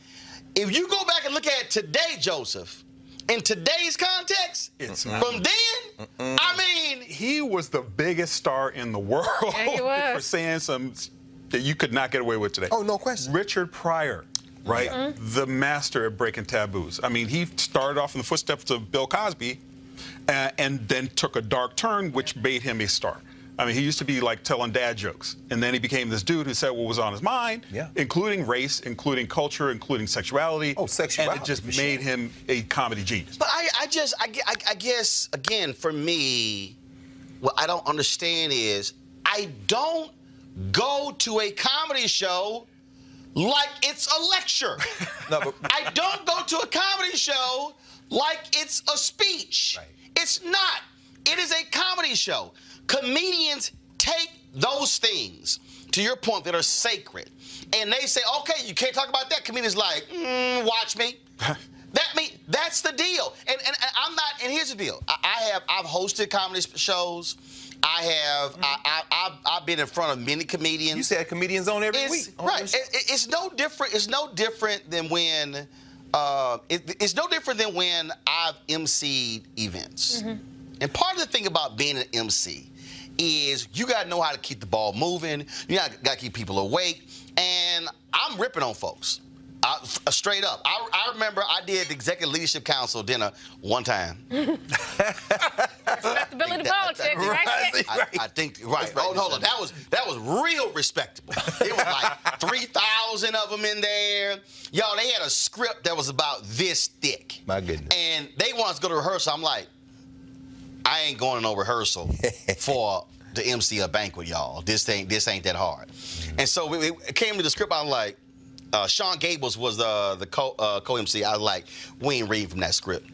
if you go back and look at today, Joseph, in today's context, It's from then, I mean, he was the biggest star in the world Yeah, he was. for saying some that you could not get away with today. Oh, no question. Richard Pryor, right? The master at breaking taboos. I mean, he started off in the footsteps of Bill Cosby uh, and then took a dark turn, which made him a star. I mean, he used to be like telling dad jokes, and then he became this dude who said what was on his mind, Yeah. including race, including culture, including sexuality. Oh, sexuality, And it just for sure. made him a comedy genius. but I, I just, I, I, I guess, again, for me, what I don't understand is I don't go to a comedy show like it's a lecture. No, but I don't go to a comedy show like it's a speech. Right. It's not. It is a comedy show. Comedians take those things, to your point, that are sacred, and they say, okay, you can't talk about that. Comedians like, mm, watch me. That mean that's the deal, and, and, and I'm not. And here's the deal: I, I have I've hosted comedy sp- shows. I have I, I, I've, I've been in front of many comedians. you said comedians on every It's, week. on right. It- it- it's no different. It's no different than when. Uh, it, it's no different than when I've emceed events. And part of the thing about being an MC is you got to know how to keep the ball moving. You got to keep people awake. And I'm ripping on folks. I, f- straight up. I, I remember I did the Executive Leadership Council dinner one time. Respectability politics, right? there. I, I think right. Oh, hold on. That was that was real respectable. It was like three thousand of them in there. Y'all, they had a script that was about this thick. My goodness. And they want us to go to rehearsal. I'm like, I ain't going to no rehearsal for the MC a banquet, y'all. This ain't this ain't that hard. And so we, it came to the script. I'm like, uh, Sean Gables was the the co uh, co MC. I was like, we ain't reading from that script.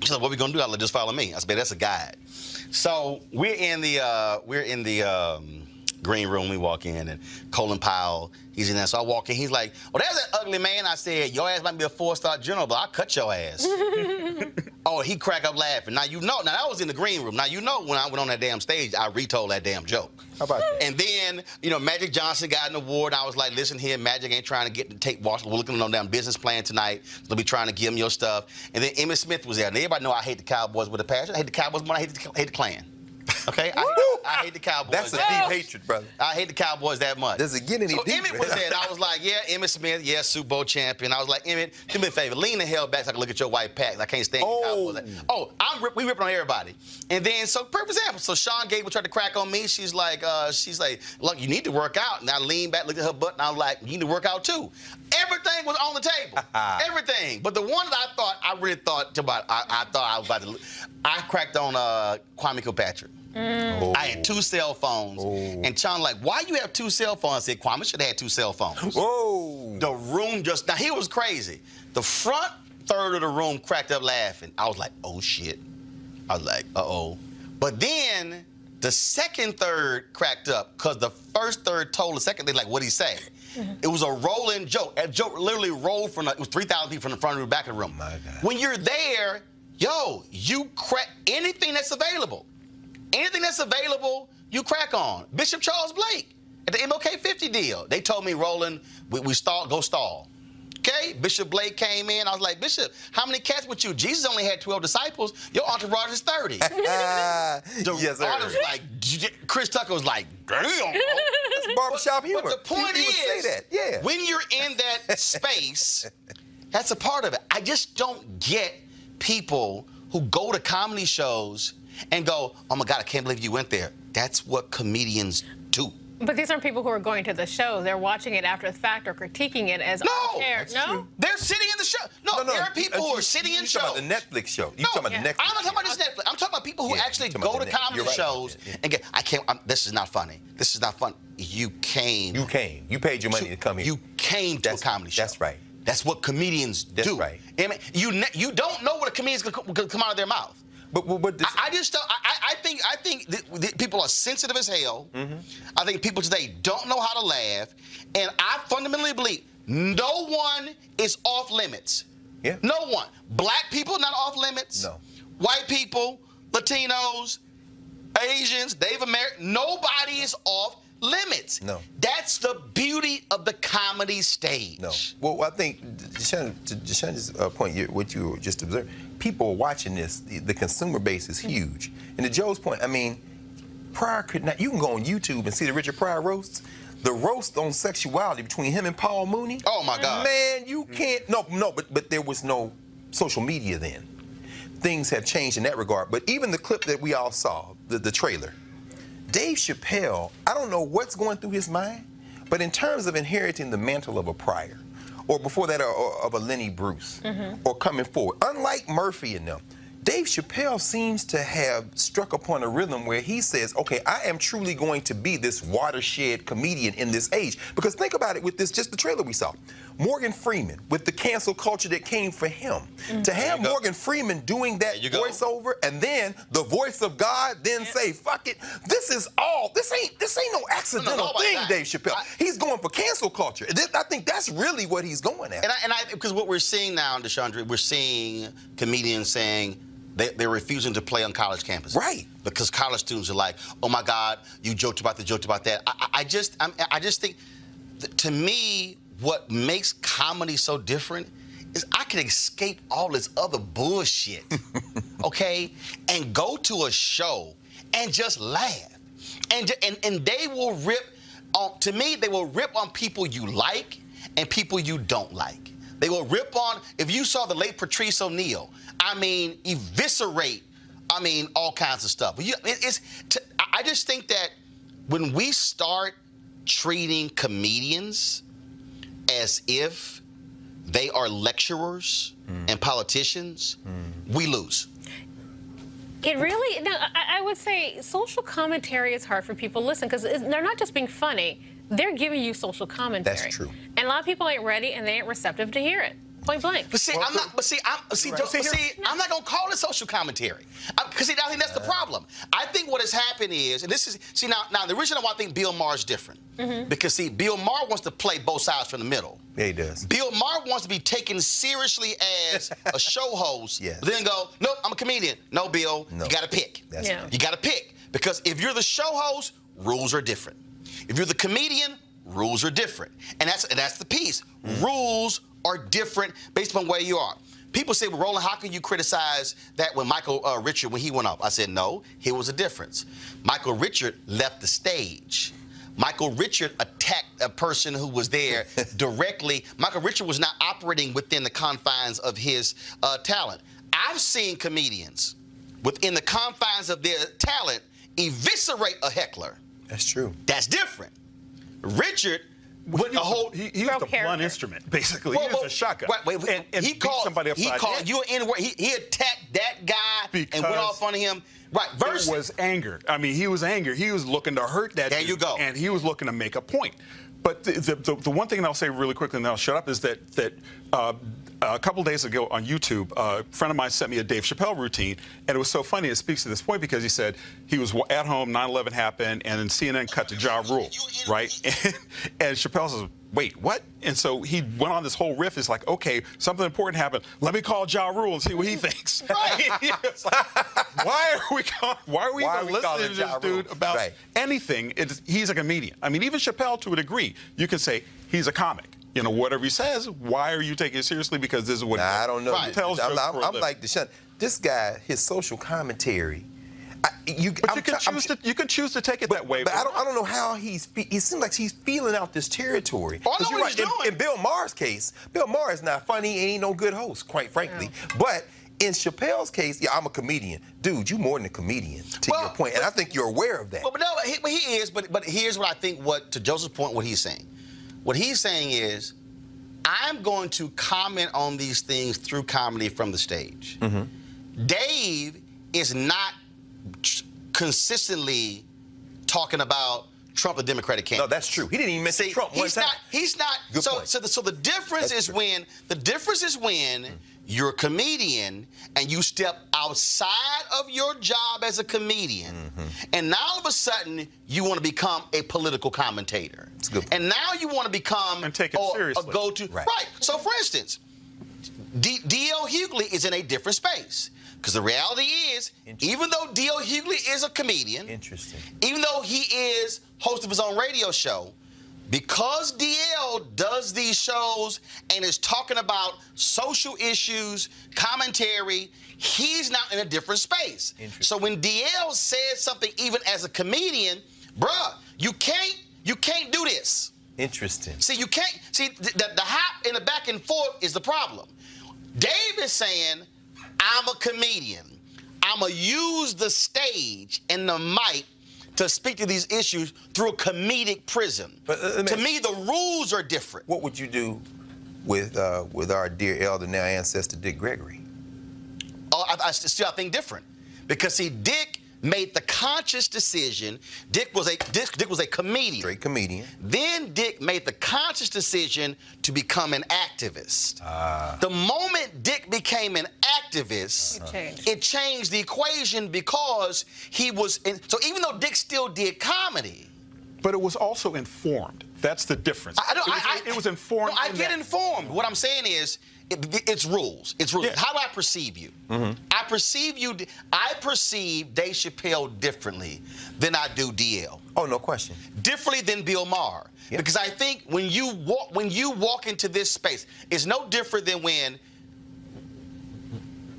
She's like, what we gonna do? I like, just follow me. I said, "Man, that's a guide. So we're in the uh, we're in the um, green room. We walk in and Colin Powell, he's in there. So I walk in. He's like, well, there's that ugly man." I said, "Your ass might be a four-star general, but I'll cut your ass." oh, he crack up laughing. Now you know. Now that was in the green room. Now you know when I went on that damn stage, I retold that damn joke. How about that? And then, you know, Magic Johnson got an award. I was like, listen here, Magic ain't trying to get the tape Washington. We're looking on damn business plan tonight. They'll be trying to give him your stuff. And then Emmitt Smith was there. And everybody know I hate the Cowboys with a passion. I hate the Cowboys more than I hate the, hate the Klan. Okay, I, I hate the Cowboys. That's a that deep much. hatred, brother. I hate the Cowboys that much. Does it get any so deeper? Emmitt was there, I was like, yeah, Emmitt Smith, yeah, Super Bowl champion. I was like, Emmitt, do me a favor, lean the hell back so I can look at your white packs. I can't stand Oh. the Cowboys. Oh, I'm rip, we ripping on everybody. And then, so perfect example. So Sean Gable tried to crack on me. She's like, uh, she's like, look, you need to work out. And I lean back, looked at her butt, and I'm like, you need to work out too. Everything was on the table. Everything. But the one that I thought, I really thought about, I, I thought I was about to, I cracked on uh, Kwame Kilpatrick. Mm. Oh. I had two cell phones. Oh. And Sean like, why you have two cell phones? I said, Kwame should have had two cell phones. Whoa. The room just, now he was crazy. The front third of the room cracked up laughing. I was like, oh shit. I was like, uh-oh. But then the second third cracked up because the first third told the second thing, like, what'd he say? It was a rolling joke. That joke literally rolled from, the, it was 3,000 people from the front of the back of the room. Oh my God. When you're there, yo, you crack anything that's available. Anything that's available, you crack on. Bishop Charles Blake at the MLK 50 deal. They told me, Roland, we, we stall, go stall. Okay, Bishop Blake came in. I was like, Bishop, how many cats with you? Jesus only had 12 disciples. Your entourage is 30. Ah, The yes, sir. was like, Chris Tucker was like, damn. That's barbershop humor. But the point People is, say that. Yeah. when you're in that space, that's a part of it. I just don't get people who go to comedy shows and go, oh my God, I can't believe you went there. That's what comedians do. But these aren't people who are going to the show. They're watching it after the fact or critiquing it as No, unfair. No? They're sitting in the show. No, there are people uh, who you- are sitting in you shows. talking about the Netflix show. You No, talking about the Netflix I'm not talking about this Netflix. I'm talking about people who Yeah, actually you're go to the comedy right shows that, yeah. and get. I can't. I'm, this is not funny. This is not fun. You came. You came. You paid your money to come here. You came to That's- a comedy show. that's right. That's what comedians That's do. right. I mean, you ne- you don't know what a comedian's gonna, co- gonna come out of their mouth. But, but, but this, I, I just don't. I, I- think I think that, that people are sensitive as hell. Mm-hmm. I think people today don't know how to laugh, and I fundamentally believe no one is off limits. Yeah. No one. Black people not off limits. No. White people, Latinos, Asians, Native American. Nobody is off limits. No. That's the beauty of the comedy stage. No. Well, I think Deshaun, to Deshaun's uh, point, you, what you just observed, people are watching this. The, the consumer base is huge. And to Joe's point, I mean, Pryor could not. You can go on YouTube and see the Richard Pryor roasts. The roast on sexuality between him and Paul Mooney. Oh, my God. Man, you can't. No, no, but but there was no social media then. Things have changed in that regard. But even the clip that we all saw, the, the trailer, Dave Chappelle, I don't know what's going through his mind, but in terms of inheriting the mantle of a Pryor, or before that, or, or of a Lenny Bruce, mm-hmm. or coming forward, unlike Murphy and them, Dave Chappelle seems to have struck upon a rhythm where he says, okay, I am truly going to be this watershed comedian in this age. Because think about it with this, just the trailer we saw. Morgan Freeman, with the cancel culture that came for him. Mm-hmm. To have. Morgan Freeman doing that voiceover and then the voice of God then say, fuck it, this is all, this ain't this ain't no accidental No, no, thing, Dave Chappelle. I- he's going for cancel culture. I think that's really what he's going at. And I, and I, because what we're seeing now, Deshandra, we're seeing comedians saying they, they're refusing to play on college campuses. Right. Because college students are like, oh my God, you joked about the joked about that. I, I- just, I'm, I just think, to me, what makes comedy so different is I can escape all this other bullshit, okay, and go to a show and just laugh, and and and they will rip on. To me, they will rip on people you like and people you don't like. They will rip on. If you saw the late Patrice O'Neal, I mean, eviscerate. I mean, all kinds of stuff. You, it, it's. To, I I just think that when we start treating comedians as if they are lecturers mm. and politicians, mm. we lose. It really, no, I, I would say social commentary is hard for people to listen because they're not just being funny, they're giving you social commentary. That's true. And a lot of people ain't ready and they ain't receptive to hear it. Point blank. But see, I'm not. But see, I'm see. Right. Joe, See, but here- I'm not gonna call it social commentary because see, I think that's the problem. I think what has happened is, and this is see now. Now the reason why I think Bill Maher is different mm-hmm. because see, Bill Maher wants to play both sides from the middle. yeah, he does. Bill Maher wants to be taken seriously as a show host. Yes. But then go, nope, I'm a comedian. No, Bill, No. you got to pick. That's Yeah. right. You got to pick because if you're the show host, rules are different. If you're the comedian, rules are different, and that's that's the piece. Rules are different based upon where you are. people say, well, Roland, how can you criticize that when Michael uh, Richard, when he went off? I said, no, here was a difference. Michael Richard left the stage. Michael Richard attacked a person who was there directly. Michael Richard was not operating within the confines of his uh, talent. I've seen comedians within the confines of their talent eviscerate a heckler. That's true. That's different. Richard went a whole. He, he used a blunt instrument, basically. Well, he used well, a shotgun. Wait, wait, wait. and, and he called somebody He upside called you an N-word. He, he attacked that guy and went Because off on him. Right. Versus, It was anger. I mean, he was angry. He was looking to hurt that. There dude, you go. And he was looking to make a point. But the, the, the, the one thing that I'll say really quickly, and then I'll shut up, is that that uh, a couple days ago on YouTube, uh, a friend of mine sent me a Dave Chappelle routine, and it was so funny. It speaks to this point because he said he was at home, 9/11 happened, and then CNN cut to Ja Rule, right? And, and Chappelle says, "Wait, what?" And so he went on this whole riff. It's like, okay, something important happened. Let me call Ja Rule and see what he thinks. Right? Like, why are we call, why are we Why even are we listening to Ja this dude about Right. anything? It's, he's a comedian. I mean, even Chappelle to a degree, you can say he's a comic. You know, whatever he says, why are you taking it seriously? Because this is what Nah, I don't know. He tells I'm, I'm- for a I'm like Deshaun. This guy, his social commentary. I, you, But I'm you can I'm choose to you can choose to take it that way. But I don't, I don't know how he's. fe- It seems like he's feeling out this territory. Oh, I know 'Cause you're he's In- doing. In, Bill Maher's case, Bill Maher is not funny. and ain't no good host, quite frankly. But in Chappelle's case, yeah, I'm a comedian, dude. You more than a comedian, to Well, your point, and I think you're aware of that. Well, but no, but he, but he is. But but here's what I think. What to Joseph's point, what he's saying. What he's saying is, I'm going to comment on these things through comedy from the stage. Mm-hmm. Dave is not consistently talking about Trump, the Democratic candidate. no, that's true. He didn't even mention See, Trump he's not. He's not. Good so, point. so the so the difference That's is true. when the difference is when you're a comedian and you step outside of your job as a comedian, Mm-hmm. and now all of a sudden you want to become a political commentator, That's good point. and now you want to become And take it or seriously. a go-to. Right. So, for instance, D- D.L. Hughley is in a different space. Because the reality is, even though D.L. Hughley is a comedian, Interesting. even though he is host of his own radio show, because DL does these shows and is talking about social issues, commentary, he's now in a different space. So when DL says something, even as a comedian, bruh, you can't you can't do this. Interesting. See, you can't see the, the, the hop and the back and forth is the problem. Dave is saying, I'm a comedian. I'ma use the stage and the mic to speak to these issues through a comedic prism. But, uh, to me, the rules are different. What would you do with uh, with our dear elder, now ancestor Dick Gregory? Oh, I, I still I think different because see, Dick made the conscious decision. Dick was a Dick, Dick was a comedian. Straight comedian. Then Dick made the conscious decision to become an activist. Ah. The moment Dick became an activist, It changed. it changed the equation because he was. In, so even though Dick still did comedy, But it was also informed. That's the difference. I, I don't. It was, I, I, it was informed. No, I in get that- informed. What I'm saying is, it, it's rules. It's rules. Yeah. How do I perceive you? Mm-hmm. I perceive you. I perceive Dave Chappelle differently than I do DL. Oh, no question. Differently than Bill Maher. Yeah. Because I think when you walk when you walk into this space, it's no different than when.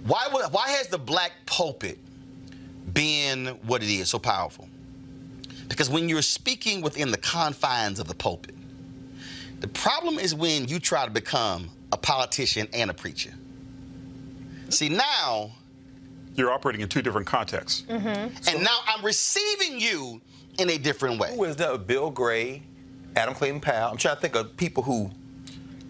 Why would, why has the black pulpit been what it is so powerful? Because when you're speaking within the confines of the pulpit, the problem is when you try to become a politician and a preacher. See, now, You're operating in two different contexts. Mm-hmm. and now I'm receiving you in a different way. Who is that? Bill Gray, Adam Clayton Powell. I'm trying to think of people who.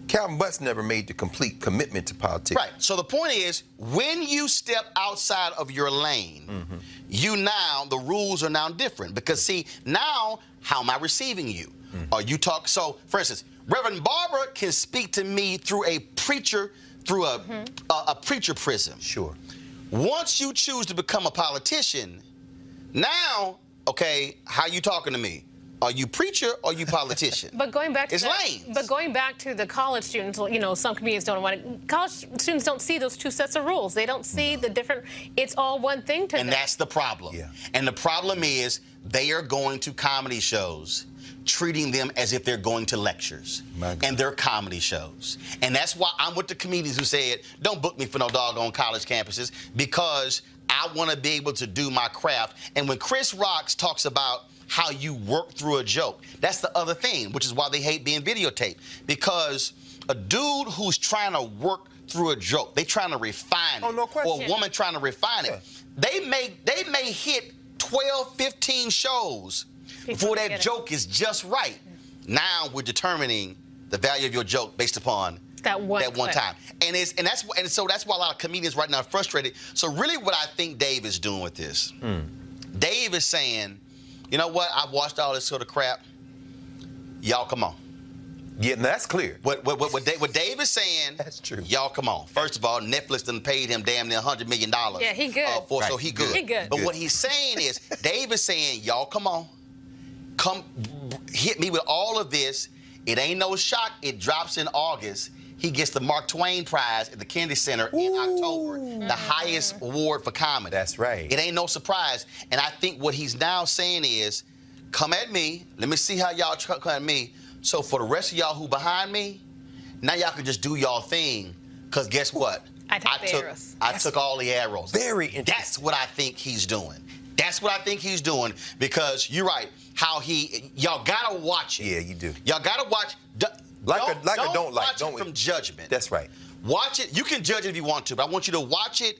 Calvin Butts never made the complete commitment to politics. Right. So the point is, when you step outside of your lane, mm-hmm. you now the rules are now different because see now how am I receiving you? Mm-hmm. Are you talk? So for instance, Reverend Barbara can speak to me through a preacher through a mm-hmm. a, a preacher prism. Sure. Once you choose to become a politician, now okay, how you talking to me? Are you preacher or you politician? But going back to It's that- lanes. but going back to the college students, you know, some comedians don't want to. College students don't see those two sets of rules. They don't see the different. It's all one thing to And them. that's the problem. Yeah. And the problem is they are going to comedy shows treating them as if they're going to lectures and their comedy shows. And that's why I'm with the comedians who said, don't book me for no doggone college campuses because I want to be able to do my craft. And when Chris Rocks talks about how you work through a joke, that's the other thing, which is why they hate being videotaped. Because a dude who's trying to work through a joke, they're trying to refine oh, it. Oh, no question. Or a woman trying to refine it. They may they may hit 12, 15 shows before that joke is just right. Now we're determining the value of your joke based upon that one, that one clip. time. And it's and that's and so that's why a lot of comedians right now are frustrated. So really what I think Dave is doing with this, Dave is saying, you know what, I've watched all this sort of crap. Y'all come on. Yeah, that's clear. What what what, what, Dave, what Dave is saying? That's true. Y'all come on. First of all, Netflix done paid him damn near hundred million dollars. Yeah, he good. Uh, for, So he good. He good. But Good. what he's saying is, Dave is saying, y'all come on, come hit me with all of this. It ain't no shock. It drops in August. He gets the Mark Twain Prize at the Kennedy Center in October, the mm-hmm. highest award for comedy. That's right. It ain't no surprise. And I think what he's now saying is, come at me. Let me see how y'all try come at me. So for the rest of y'all who behind me, now y'all can just do y'all thing. Cause guess what? I take the took arrows. I took all the arrows. Very interesting. That's what I think he's doing. That's what I think he's doing because you're right. How he y'all gotta watch it. Yeah, you do. Y'all gotta watch. Like don't, like or don't don't like, don't it from judgment. That's right. Watch it. You can judge it if you want to, but I want you to watch it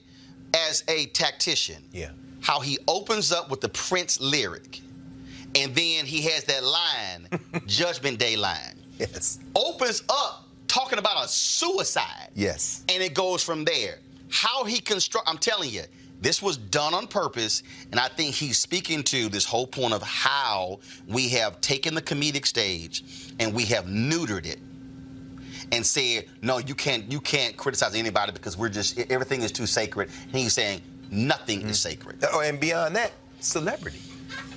as a tactician. Yeah. How he opens up with the Prince lyric, and then he has that line, Judgment Day line. Yes. Opens up talking about a suicide, Yes. and it goes from there. How he construct, I'm telling you, this was done on purpose, and I think he's speaking to this whole point of how we have taken the comedic stage and we have neutered it and said, no, you can't you can't criticize anybody because we're just everything is too sacred. And he's saying nothing is sacred. Oh, and beyond that, celebrity.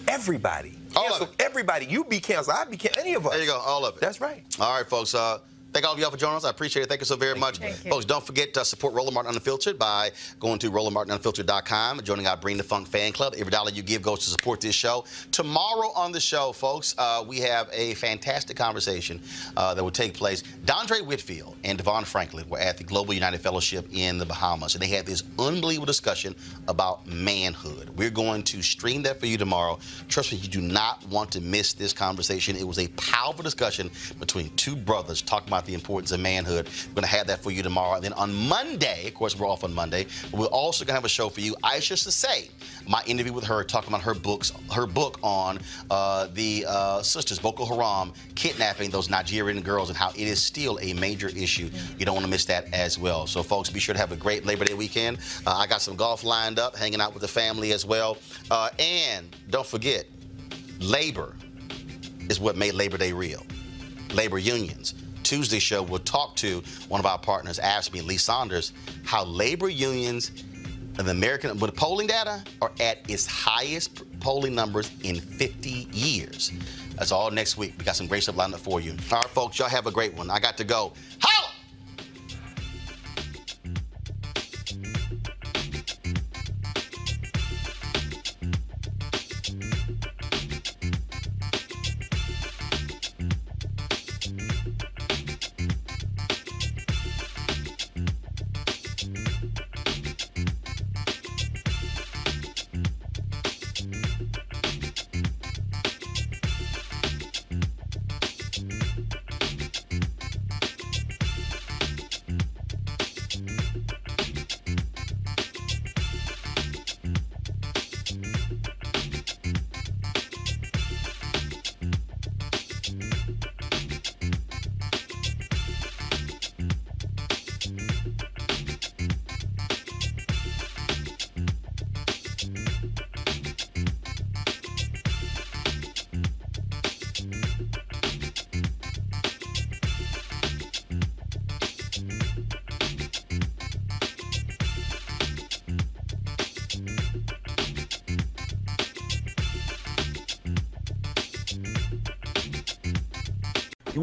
Everybody. All of Cancel Everybody. You be canceled. I be canceled. Any of us. There you go, all of it. That's right. All right, folks. Uh, thank all of y'all for joining us. I appreciate it. Thank you so very much. Thank you. Folks, don't forget to support Roland Martin Unfiltered by going to RolandMartinUnfiltered.com and joining our Bring the Funk fan club. Every dollar you give goes to support this show. Tomorrow on the show, folks, uh, we have a fantastic conversation uh, that will take place. Dondre Whitfield and DeVon Franklin were at the Global United Fellowship in the Bahamas, and they had this unbelievable discussion about manhood. We're going to stream that for you tomorrow. Trust me, you do not want to miss this conversation. It was a powerful discussion between two brothers talking about the importance of manhood. We're going to have that for you tomorrow. And then on Monday, of course, we're off on Monday, we're also going to have a show for you. I Isha Sesay, my interview with her, talking about her books, her book on uh, the uh, sisters Boko Haram kidnapping those Nigerian girls and how it is still a major issue. You don't want to miss that as well. So, folks, be sure to have a great Labor Day weekend. Uh, I got some golf lined up, hanging out with the family as well. Uh, and don't forget, labor is what made Labor Day real. Labor unions. Tuesday show, we'll talk to one of our partners, AFSCME, Lee Saunders, how labor unions and the American, with polling data, are at its highest polling numbers in 50 years. That's all next week. We got some great stuff lined up for you. All right, folks, y'all have a great one. I got to go. Holla!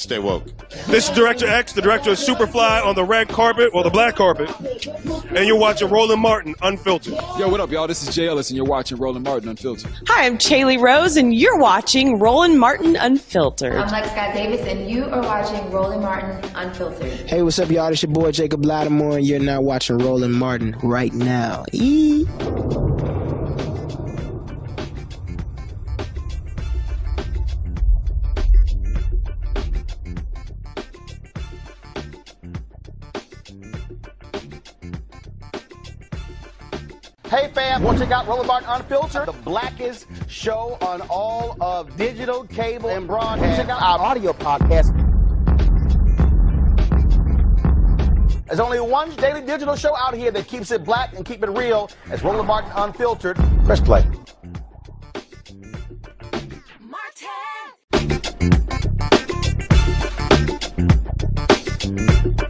Stay woke. This is Director X, the director of Superfly on the red carpet or the black carpet, and you're watching Roland Martin Unfiltered. Yo, what up, y'all? This is Jay Ellis, and you're watching Roland Martin Unfiltered. Hi, I'm Chaley Rose, and you're watching Roland Martin Unfiltered. I'm Lex Scott Davis, and you are watching Roland Martin Unfiltered. Hey, what's up, y'all? It's your boy Jacob Lattimore, and you're now watching Roland Martin right now. Eee. Hey fam, want to check out Roland Martin Unfiltered, the blackest show on all of digital, cable, and broadcast. Check out our audio podcast. There's only one daily digital show out here that keeps it black and keep it real. It's Roland Martin Unfiltered. Press play. From